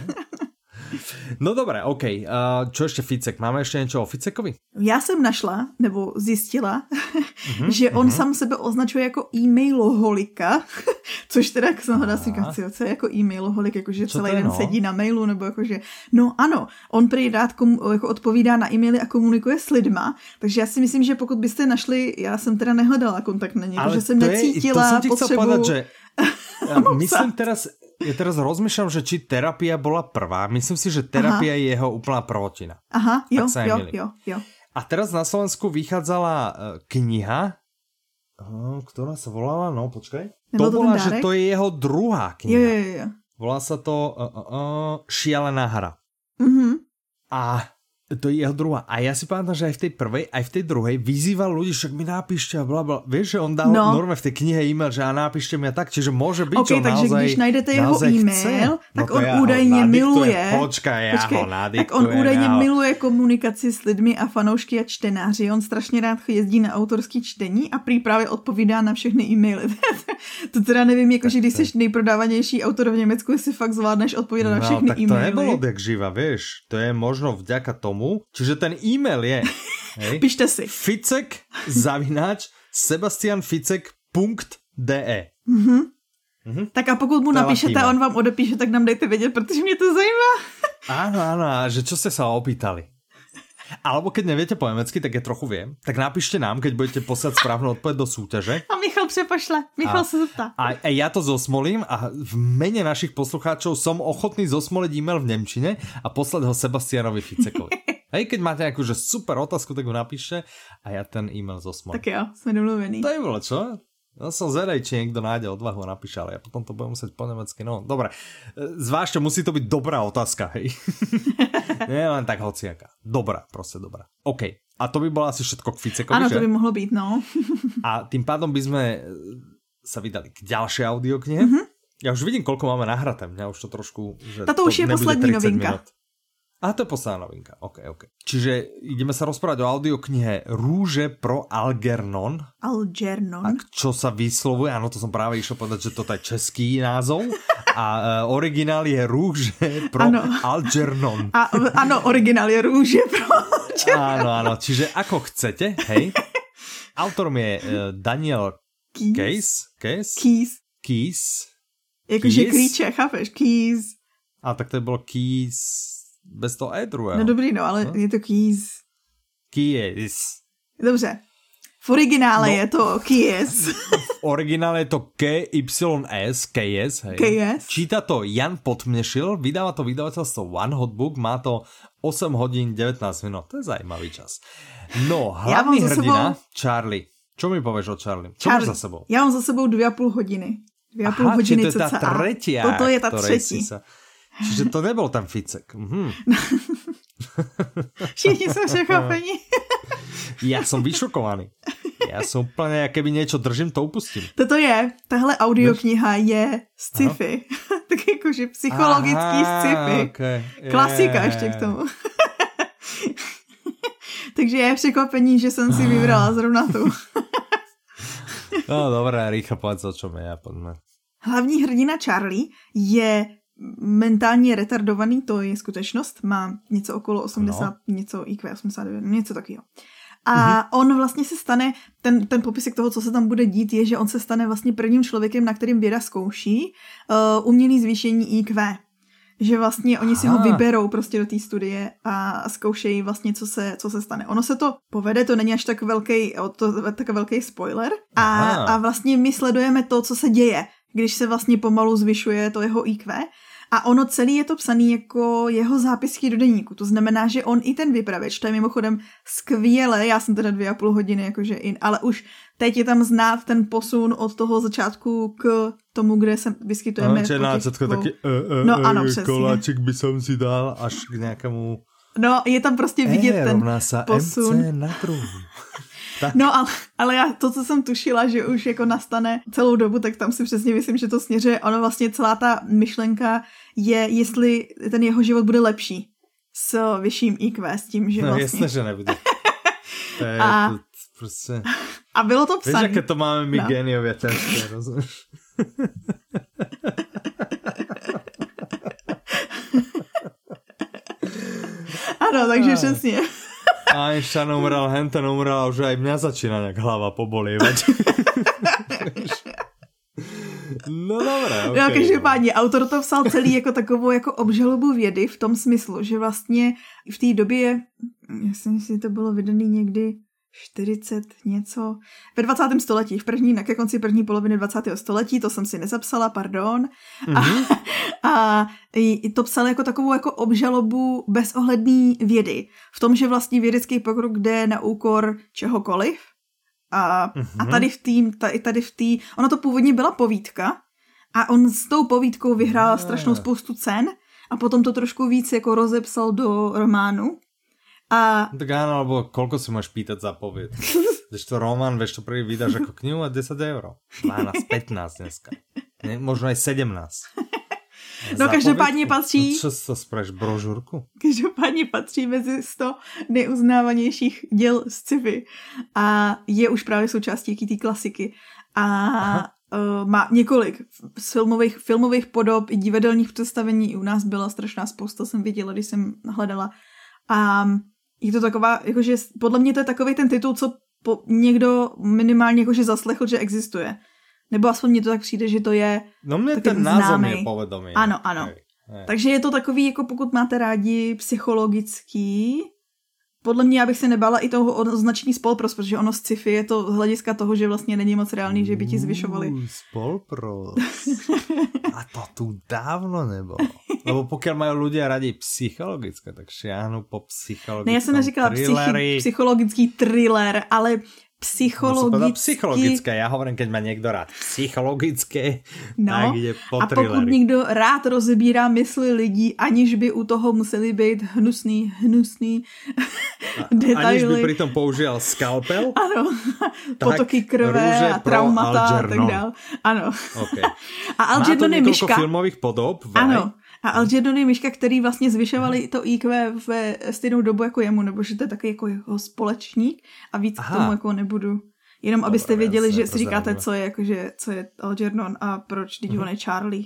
dobré, OK. Uh, čo ešte Ficek? Máme ešte něco o Ficekovi? Já jsem našla, nebo zjistila, uh-huh, že on uh-huh. sám sebe označuje jako e-mailoholika, což teda, jak jsem hledala, říkám, co je jako e-mailoholik, jakože celý den no? sedí na mailu, nebo jakože, no ano, on prý rád komu, jako odpovídá na e-maily a komunikuje s lidma, takže já si myslím, že pokud byste našli, já jsem teda nehledala kontakt na něj, protože jsem necítila je, to jsem potřebu... Povedať, že ja myslím teraz, ja teraz rozmýšľam, že či terapia bola prvá. Myslím si, že terapia Aha. je jeho úplná prvotina. Aha, jo, jo, jo, jo. A teraz na Slovensku vychádzala uh, kniha, uh, ktorá sa volala, no počkaj. to bola, že to je jeho druhá kniha. Jo, jo, jo. Volá sa to uh, uh, uh, Šialená hra. Mm-hmm. A to je jeho druhá. A ja si pamätám, že aj v tej prvej, aj v tej druhej vyzýval ľudí, však mi napíšte a bla, bla. Vieš, že on dal no. norme v tej knihe e-mail, že a napíšte mi a tak, čiže môže byť, okay, že takže naozaj, když najdete jeho e-mail, no tak on ja údajně miluje. Počkaj, ja počkej, ho tak on údajně ja ho... miluje komunikaci s lidmi a fanoušky a čtenáři. On strašně rád jezdí na autorský čtení a prý právě odpovídá na všechny e-maily. to teda nevím, jako, že když jsi nejprodávanější autor v Německu, jestli fakt zvládneš odpovídat no, na všechny tak e-maily. to nebylo tak živa, vieš. To je možno vďaka tomu, čiže ten e-mail je hej, Pište si. ficek zavináč sebastianficek.de mm-hmm. Mm-hmm. Tak a pokud mu napíšete a on vám odepíše, tak nám dejte vědět, protože mě to zajímá. Áno, áno, že čo ste sa opýtali. Alebo keď neviete po nemecky, tak ja trochu viem. Tak napíšte nám, keď budete poslať správnu odpoveď do súťaže. A Michal přepošle. Michal a, sa zeptá. A, a ja to zosmolím a v mene našich poslucháčov som ochotný zosmoliť e-mail v Nemčine a poslať ho Sebastianovi Ficekovi. Hej, keď máte nejakú že super otázku, tak ho napíšte a ja ten e-mail zosmolím. Tak jo, sme domluvení. To je bolo, čo? Ja som zvedaj, či niekto nájde odvahu a napíše, ale ja potom to budem musieť po nemecky. No, dobre. Zvážte, musí to byť dobrá otázka, hej. Nie len tak hociaká. Dobrá, proste dobrá. OK. A to by bolo asi všetko k Ficekovi, Áno, to by mohlo byť, no. a tým pádom by sme e, sa vydali k ďalšej audioknihe. Mm-hmm. Ja už vidím, koľko máme nahraté. Mňa už to trošku... Že Tato už je poslední novinka. Minút. A to je posledná novinka. OK, OK. Čiže ideme sa rozprávať o audioknihe Rúže pro Algernon. Algernon. A čo sa vyslovuje, áno, to som práve išiel povedať, že toto je český názov. A uh, originál je Rúže pro ano. Algernon. A, ano, originál je Rúže pro Áno, áno, čiže ako chcete, hej. Autorom je uh, Daniel Keys. Keys? Keys. Keys. Jakože klíče, chápeš? Keys. A tak to bylo Keys bez toho E druhého. No dobrý, no, ale no? je to Keys. Keys. Dobře. V originále no. je to Keys. V originále je to KYS, KS, hej. KS. Číta to Jan Potmnešil, vydáva to vydavateľstvo One Hot Book, má to 8 hodín 19 minút, to je zajímavý čas. No, hlavný ja hrdina, sebou... Charlie. Čo mi povieš o Charlie? Charlie. máš za sebou? Já mám za sebou dvě a půl hodiny. Dvě a půl Aha, hodiny to je ta třetí. Toto je ta třetí. Sa... Čiže to nebyl ten Ficek. Mhm. Všichni jsou překvapení. Já jsem vyšokovaný. Já jsem úplně, keby něco držím, to upustím. Toto je, tahle audiokniha je sci-fi. tak jakože psychologický Aha, sci-fi. Okay. Klasika ještě k tomu. Takže je překvapení, že jsem si vybrala zrovna tu. no dobré, rychle povedz, o čem je, pojďme. Hlavní hrdina Charlie je mentálně retardovaný, to je skutečnost, má něco okolo 80, no. něco IQ 89, něco takového. A mm-hmm. on vlastně se stane, ten, ten popisek toho, co se tam bude dít, je, že on se stane vlastně prvním člověkem, na kterým věda zkouší uh, umělý zvýšení IQ že vlastně oni si ho vyberou prostě do té studie a zkoušejí vlastně, co se, co se stane. Ono se to povede, to není až tak velký, to, tak velký spoiler. A, a vlastně my sledujeme to, co se děje, když se vlastně pomalu zvyšuje to jeho IQ. A ono celý je to psaný jako jeho zápisky do deníku. To znamená, že on i ten vypravěč, to je mimochodem skvěle, já jsem teda dvě a půl hodiny jakože in, ale už teď je tam znát ten posun od toho začátku k tomu, kde se vyskytujeme. No, na začátku taky uh, uh, no, ano, uh, koláček by som si dal až k nějakému No, je tam prostě vidět e, ten posun. MC na tak. No ale, ale já to, co jsem tušila, že už jako nastane celou dobu, tak tam si přesně myslím, že to směřuje. Ono vlastně celá ta myšlenka je, jestli ten jeho život bude lepší s vyšším IQ, s tím, že no, vlastně... jasně, že nebude. To je, a, to, prostě... a bylo to psané. Víš, jaké to máme my no. geniově těžké, rozumíš? ano, takže přesně. Einstein umrel, Henten umrel a už aj mňa začína nějak hlava pobolievať. No dobré, okay. No, každopádně autor to psal celý jako takovou jako obžalobu vědy v tom smyslu, že vlastně v té době, myslím si, to bylo vydaný někdy 40 něco, ve 20. století, v první, na ke konci první poloviny 20. století, to jsem si nezapsala, pardon. Mm-hmm. A, a to psal jako takovou jako obžalobu bezohledný vědy. V tom, že vlastně vědecký pokrok jde na úkor čehokoliv. A, mm-hmm. a tady v tým, tady, tady v tý, ono to původně byla povídka a on s tou povídkou vyhrál strašnou spoustu cen a potom to trošku víc jako rozepsal do románu a... Tak áno, alebo koľko si máš pýtať za povied? Když to román, vieš to prvý vydáš ako knihu a 10 eur. 12, 15 dneska. Ne, možno aj 17. No každopádně patří... Co to spravíš, brožurku? Každopádně patří mezi 100 neuznávanějších děl z sci a je už právě součástí té klasiky. A uh, má několik filmových, filmových podob i divadelních představení. I u nás byla strašná spousta, jsem viděla, když jsem hledala. A je to taková, jakože podle mě to je takový ten titul, co po, někdo minimálně jakože zaslechl, že existuje. Nebo aspoň mně to tak přijde, že to je No mě ten název je povedomý. Ano, ano. Hej, hej. Takže je to takový, jako pokud máte rádi psychologický, podle mě já bych se nebála i toho označení spolpros, protože ono z sci-fi je to z hlediska toho, že vlastně není moc reálný, že by ti zvyšovali. Spolpros. A to tu dávno nebo. Lebo pokud mají lidé rádi psychologické, tak šiahnu po psychologickém Ne, já jsem neříkala psychi- psychologický thriller, ale psychologicky... No, psychologické, já hovorím, keď má někdo rád psychologické, no, tak jde po A pokud někdo rád rozebírá mysli lidí, aniž by u toho museli být hnusný, hnusný detaily. Aniž by přitom použil skalpel? Ano, potoky krve a traumata a tak dále. Ano. Okay. A Algernon je myška. filmových podob. Vaj. Ano. A Algernon je myška, který vlastně zvyšovali to IQ ve stejnou dobu jako jemu, nebo že to je taky jako jeho společník a víc Aha. k tomu jako nebudu. Jenom Dobre, abyste věděli, že si říkáte, co je, jakože, co je Algernon a proč, teď uh-huh. on je Charlie.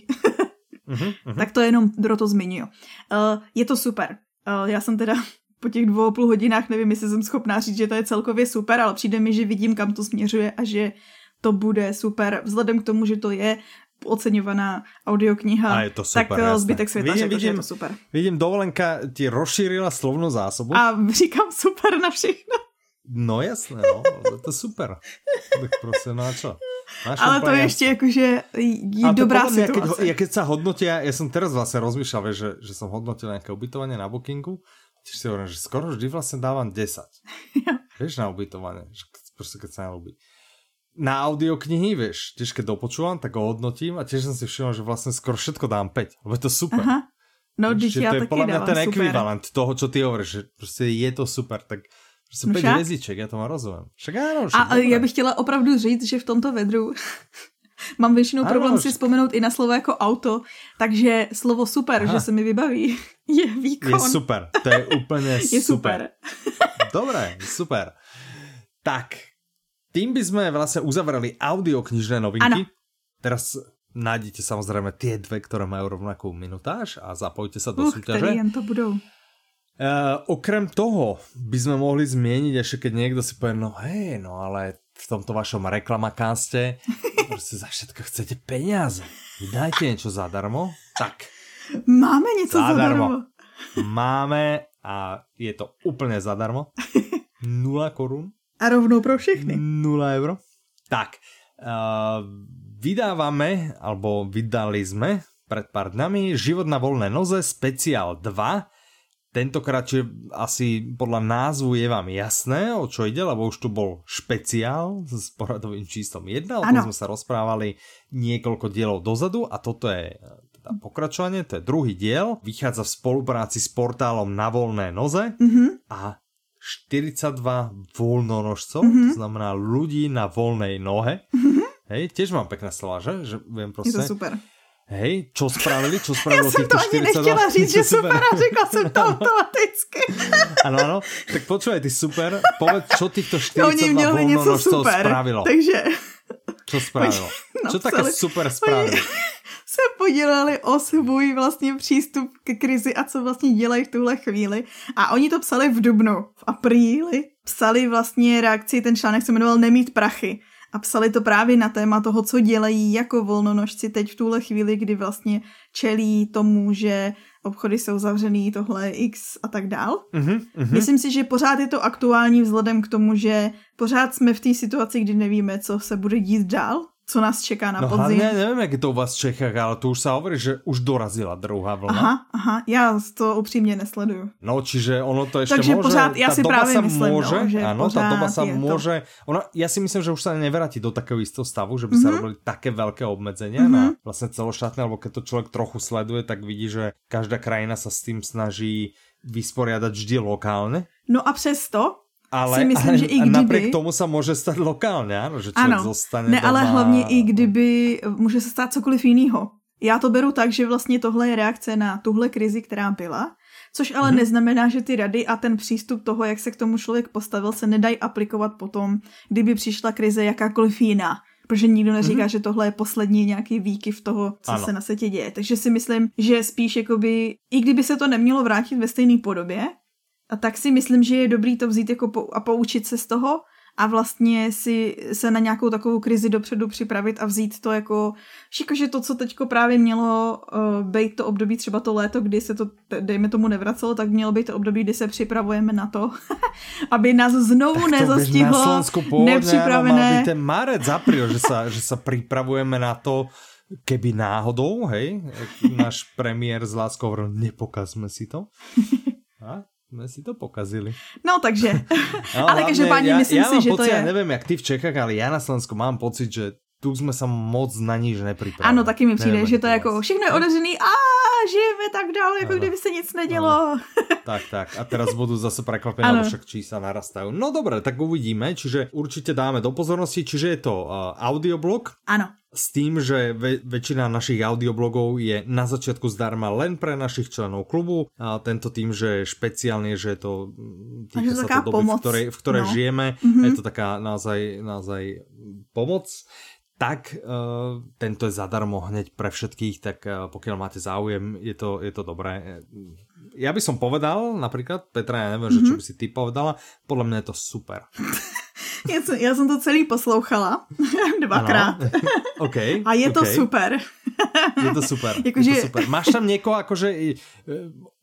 uh-huh. Tak to jenom, kdo to zmiňuje. Uh, je to super. Uh, já jsem teda po těch dvou a půl hodinách nevím, jestli jsem schopná říct, že to je celkově super, ale přijde mi, že vidím, kam to směřuje a že to bude super. Vzhledem k tomu, že to je oceňovaná audiokniha, a je to super, tak eh, jasné. zbytek světa vidím, řekl, vidím, že je to super. Vidím, dovolenka ti rozšírila slovnou zásobu. A říkám super na všechno. No jasné, no, to je super. Tak prostě, no a čo? Máš Ale to je ještě jakože je dobrá situace. Keď, ja keď sa hodnotia, ja som teraz vlastne rozmýšľal, vieš, že, že som hodnotil nejaké ubytovanie na bookingu, tiež si hovorím, že skoro vždy vlastne dávam 10. Ja. Vieš, na ubytovanie, že proste keď sa nelúbi. Na audioknihy, vieš, tiež keď dopočúvam, tak ho hodnotím a tiež som si všimol, že vlastne skoro všetko dám 5, lebo je to super. Aha. No, když ja to je podľa mňa ten super. ekvivalent toho, čo ty hovoríš, že proste je to super, tak Prostě no pět hvězdiček, já to mám rozumím. Však ano, však A dobré. já bych chtěla opravdu říct, že v tomto vedru mám většinou ano, problém si vzpomenout i na slovo jako auto, takže slovo super, Aha. že se mi vybaví, je výkon. Je super, to je úplně je super. super. Dobré, super. Tak, tým by sme vlastne uzavreli audioknižné novinky. Ano. Teraz nájdete samozrejme tie dve, ktoré majú rovnakú minutáž a zapojte sa do uh, súťaže. jen to budou. Uh, okrem toho by sme mohli zmieniť ešte, keď niekto si povie, no hej, no ale v tomto vašom reklamakáste prostě za všetko chcete peniaze. Dajte niečo zadarmo. Tak. Máme něco zadarmo. zadarmo. Máme a je to úplně zadarmo. Nula korun. A rovnou pro všechny. Nula euro. Tak. Uh, vydávame, alebo vydali sme pred pár dňami Život na voľné noze speciál 2 Tentokrát, či asi podľa názvu je vám jasné, o čo ide, lebo už tu bol špeciál s poradovým číslom 1, o tom sme sa rozprávali niekoľko dielov dozadu a toto je teda pokračovanie, to je druhý diel, vychádza v spolupráci s portálom Na voľné noze mm -hmm. a 42 voľnonožcov, mm -hmm. to znamená ľudí na voľnej nohe. Mm -hmm. Hej, tiež mám pekné slova, že? že viem proste. Je to super. Hej, čo spravili? Čo spravilo Já jsem to ani nechtěla říct, že super, a řekla jsem to automaticky. ano, ano, tak počúvaj, ty super, povedz, čo týchto 42 voľnonožcov spravilo. Takže... Čo spravilo? Čo také super spravilo? se podělali o svůj vlastně přístup ke krizi a co vlastně dělají v tuhle chvíli. A oni to psali v dubnu, v apríli. Psali vlastně reakci, ten článek se jmenoval Nemít prachy a psali to právě na téma toho, co dělají jako volnonožci teď v tuhle chvíli, kdy vlastně čelí tomu, že obchody jsou zavřený, tohle X a tak dál. Uh-huh, uh-huh. Myslím si, že pořád je to aktuální vzhledem k tomu, že pořád jsme v té situaci, kdy nevíme, co se bude dít dál co nás čeká na no, podzim. No nevím, jak je to u vás v Čechách, ale tu už se hovorí, že už dorazila druhá vlna. Aha, aha, já to upřímně nesleduju. No, čiže ono to ještě Takže může, pořád, já si právě myslím, může, no, že ano, ta doba se může, ono, já si myslím, že už se nevrátí do takového jistého stavu, že by mm -hmm. se robili také velké obmedzenia mm -hmm. na vlastně celoštátné, alebo keď to člověk trochu sleduje, tak vidí, že každá krajina se s tím snaží vysporiadať vždy lokálne. No a přesto ale, si myslím, ale že i kdyby... napriek tomu se může stát lokálně, ano, že člověk ano, zostane ne, doma. ale hlavně i kdyby může se stát cokoliv jiného. Já to beru tak, že vlastně tohle je reakce na tuhle krizi, která byla, což ale mm-hmm. neznamená, že ty rady a ten přístup toho, jak se k tomu člověk postavil, se nedají aplikovat potom, kdyby přišla krize jakákoliv jiná. Protože nikdo neříká, mm-hmm. že tohle je poslední nějaký výkyv toho, co ano. se na světě děje. Takže si myslím, že spíš jakoby, i kdyby se to nemělo vrátit ve stejné podobě, a tak si myslím, že je dobrý to vzít jako po, a poučit se z toho a vlastně si se na nějakou takovou krizi dopředu připravit a vzít to jako, že to, co teďko právě mělo uh, být to období, třeba to léto, kdy se to, dejme tomu, nevracelo, tak mělo být to období, kdy se připravujeme na to, aby nás znovu tak nezastihlo na nepřipravené. ten marec, apríl, že sa, že sa pripravujeme na to, keby náhodou, hej, náš premiér z láskou nepokazme si to. Jsme si to pokazili. No takže, no, ale každopádně ja, myslím ja si, že pocit, to je... Ja nevím, jak ty v Čechách, ale já na Slovensku mám pocit, že tu jsme se moc na nič nepripravili. Ano, taky mi přijde, že to je jako všechno je odeřený a žijeme tak dál, jako ano. kdyby se nic nedělo. Ano. tak, tak. A teraz budú zase prekvapené, lebo však čísla narastajú. No dobré, tak uvidíme, čiže určite dáme do pozornosti, čiže je to uh, audioblog. Ano s tým, že ve, väčšina našich audioblogov je na začiatku zdarma len pre našich členov klubu. A tento tým, že špeciálne, že je to mm, týka sa to doby, pomoc. v ktorej, v ktorej no. žijeme, mm-hmm. je to taká naozaj, naozaj pomoc tak uh, tento je zadarmo hneď pre všetkých, tak uh, pokiaľ máte záujem, je to, je to dobré. ja by som povedal, napríklad, Petra, ja neviem, mm-hmm. že čo by si ty povedala, podľa mňa je to super. Já jsem, já jsem to celý poslouchala dvakrát. okay, a je okay. to super. Je to super. jako, je to super. Máš tam někoho akože e,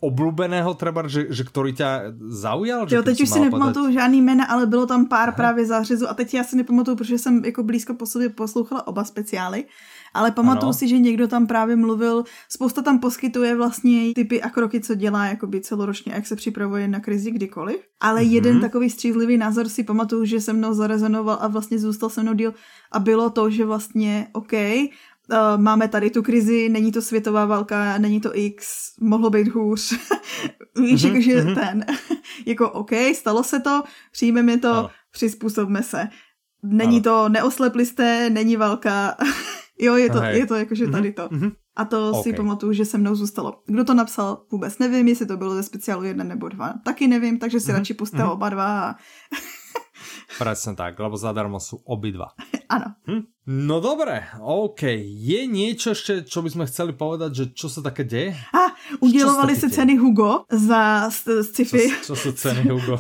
oblubeného třeba, že, že který tě zaujal? Jo, teď už si nepamatuju žádný jména, ale bylo tam pár Aha. právě zářezů a teď já si nepamatuju, protože jsem jako blízko po sobě poslouchala oba speciály, ale pamatuju si, že někdo tam právě mluvil, spousta tam poskytuje vlastně typy a kroky, co dělá jakoby celoročně, jak se připravuje na krizi kdykoliv. Ale mm-hmm. jeden takový střízlivý názor si pamatuju, že se mnou zarezonoval a vlastně zůstal se mnou díl a bylo to, že vlastně OK, máme tady tu krizi, není to světová válka, není to X, mohlo být hůř. Víš, mm-hmm, jakože mm-hmm. ten, jako OK, stalo se to, přijmeme to, ano. přizpůsobme se. Není ano. to, neoslepli jste, není válka, Jo, je to, je to jakože tady mhm, to. Mm-hmm. A to okay. si pamatuju, že se mnou zůstalo. Kdo to napsal, vůbec nevím, jestli to bylo ze speciálu jedna nebo dva. Taky nevím, takže si mm-hmm. radši pustil mm-hmm. oba dva. A... Presne tak, lebo zadarmo sú obidva. Ano. Hm? No dobre, OK. Je niečo ešte, čo by sme chceli povedať, že čo sa také deje? A, udělovali se ceny Hugo za sci-fi. Co, co jsou ceny Hugo?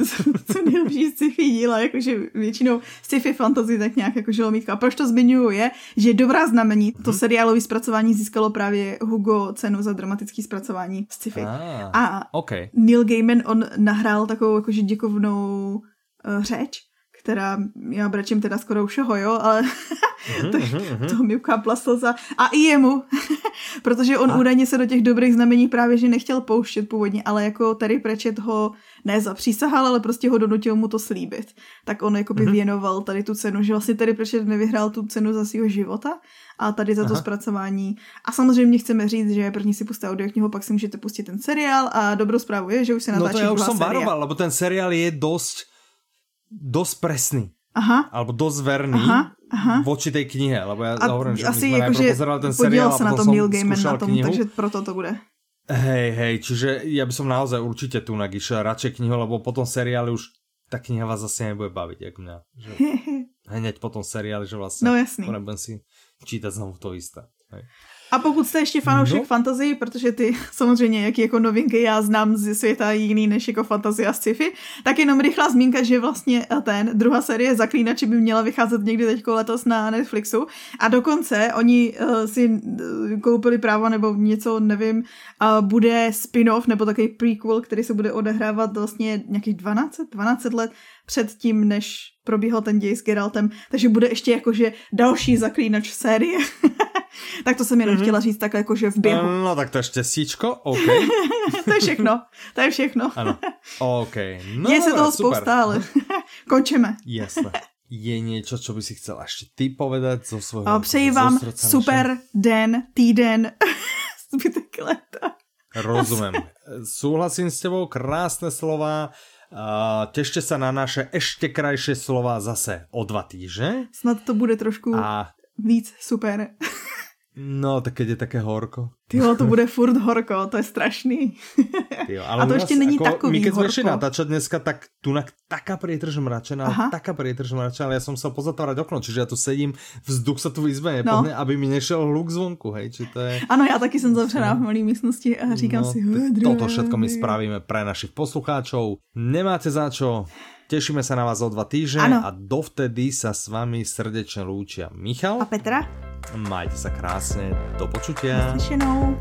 co nejlepší sci-fi díla, jakože většinou sci-fi fantasy tak nějak jakože lomítka. A proč to zmiňuju je, že dobrá znamení, to hmm. seriálové zpracování získalo právě Hugo cenu za dramatické zpracování sci-fi. Ah, a okay. Neil Gaiman, on nahrál takovou jakože děkovnou uh, řeč, která já brečím teda skoro všeho, jo, ale mhm, to, mhm, to mi ukápla slza. A i jemu, protože on a. údajně se do těch dobrých znamení právě že nechtěl pouštět původně, ale jako Terry Pratchett ho ne zapřísahal, ale prostě ho donutil mu to slíbit. Tak on jako by věnoval tady tu cenu, že vlastně Terry Pratchett nevyhrál tu cenu za svého života, a tady za to Aha. zpracování. A samozřejmě chceme říct, že první si pustíte audioknihu, pak si můžete pustit ten seriál a dobrou zprávu je, že už se natáčí No to já už jsem varoval, lebo ten seriál je dost dosť presný. Aha. Alebo dosť verný aha, aha. voči tej knihe, lebo ja a hovorím, že asi my sme jako, že ten seriál sa na tom Neil Gaiman na tom, knihu. takže proto to bude. Hej, hej, čiže ja by som naozaj určite tu išiel radšej knihu, lebo potom seriály už ta kniha vás zase nebude baviť, jak mňa. Že hneď potom seriály, že vlastne no, jasný. si čítať znovu to isté. Hej. A pokud jste ještě fanoušek no. fantasy, protože ty samozřejmě, jaký jako novinky já znám ze světa jiný než jako fantasy a sci-fi, tak jenom rychlá zmínka, že vlastně ten druhá série Zaklínači by měla vycházet někdy teď letos na Netflixu a dokonce oni uh, si uh, koupili právo nebo něco, nevím, uh, bude spin-off nebo takový prequel, který se bude odehrávat vlastně nějakých 12, 12 let před tím, než probíhal ten děj s Geraltem, takže bude ještě jakože další zaklínač série. tak to jsem jenom mm-hmm. chtěla říct takhle jakože v běhu. No tak to je štěstíčko, OK. to je všechno, to je všechno. ano, OK. No, je se toho super. spousta, ale končíme. Jasné. Je něco, co by si chcel ještě ty povedat zo svojho Přeji vám super našem? den, týden, zbytek leta. Rozumím. Súhlasím s tebou, krásné slova. Uh, tešte sa na naše ešte krajšie slova zase o dva týždne. Snad to bude trošku a... víc super. No, tak keď je také horko. Tyjo, to bude furt horko, to je strašný. Tyjo, ale a to ještě není takový My keď sme išli natáčať dneska, tak tu taká prietrž mračená, Aha. taká prietrž mračená, ale ja som sa pozatvárať okno, čiže ja tu sedím, vzduch sa tu v izbe no. aby mi nešiel hluk zvonku, hej, či to je... Ano, já taky jsem zavřená v malé místnosti a říkám no, si... Toto všetko my spravíme pre našich poslucháčov. Nemáte za čo, Tešíme sa na vás o dva týždne a dovtedy sa s vami srdečne lúčia Michal a Petra. Majte sa krásne, do počutia. Naslyšenou.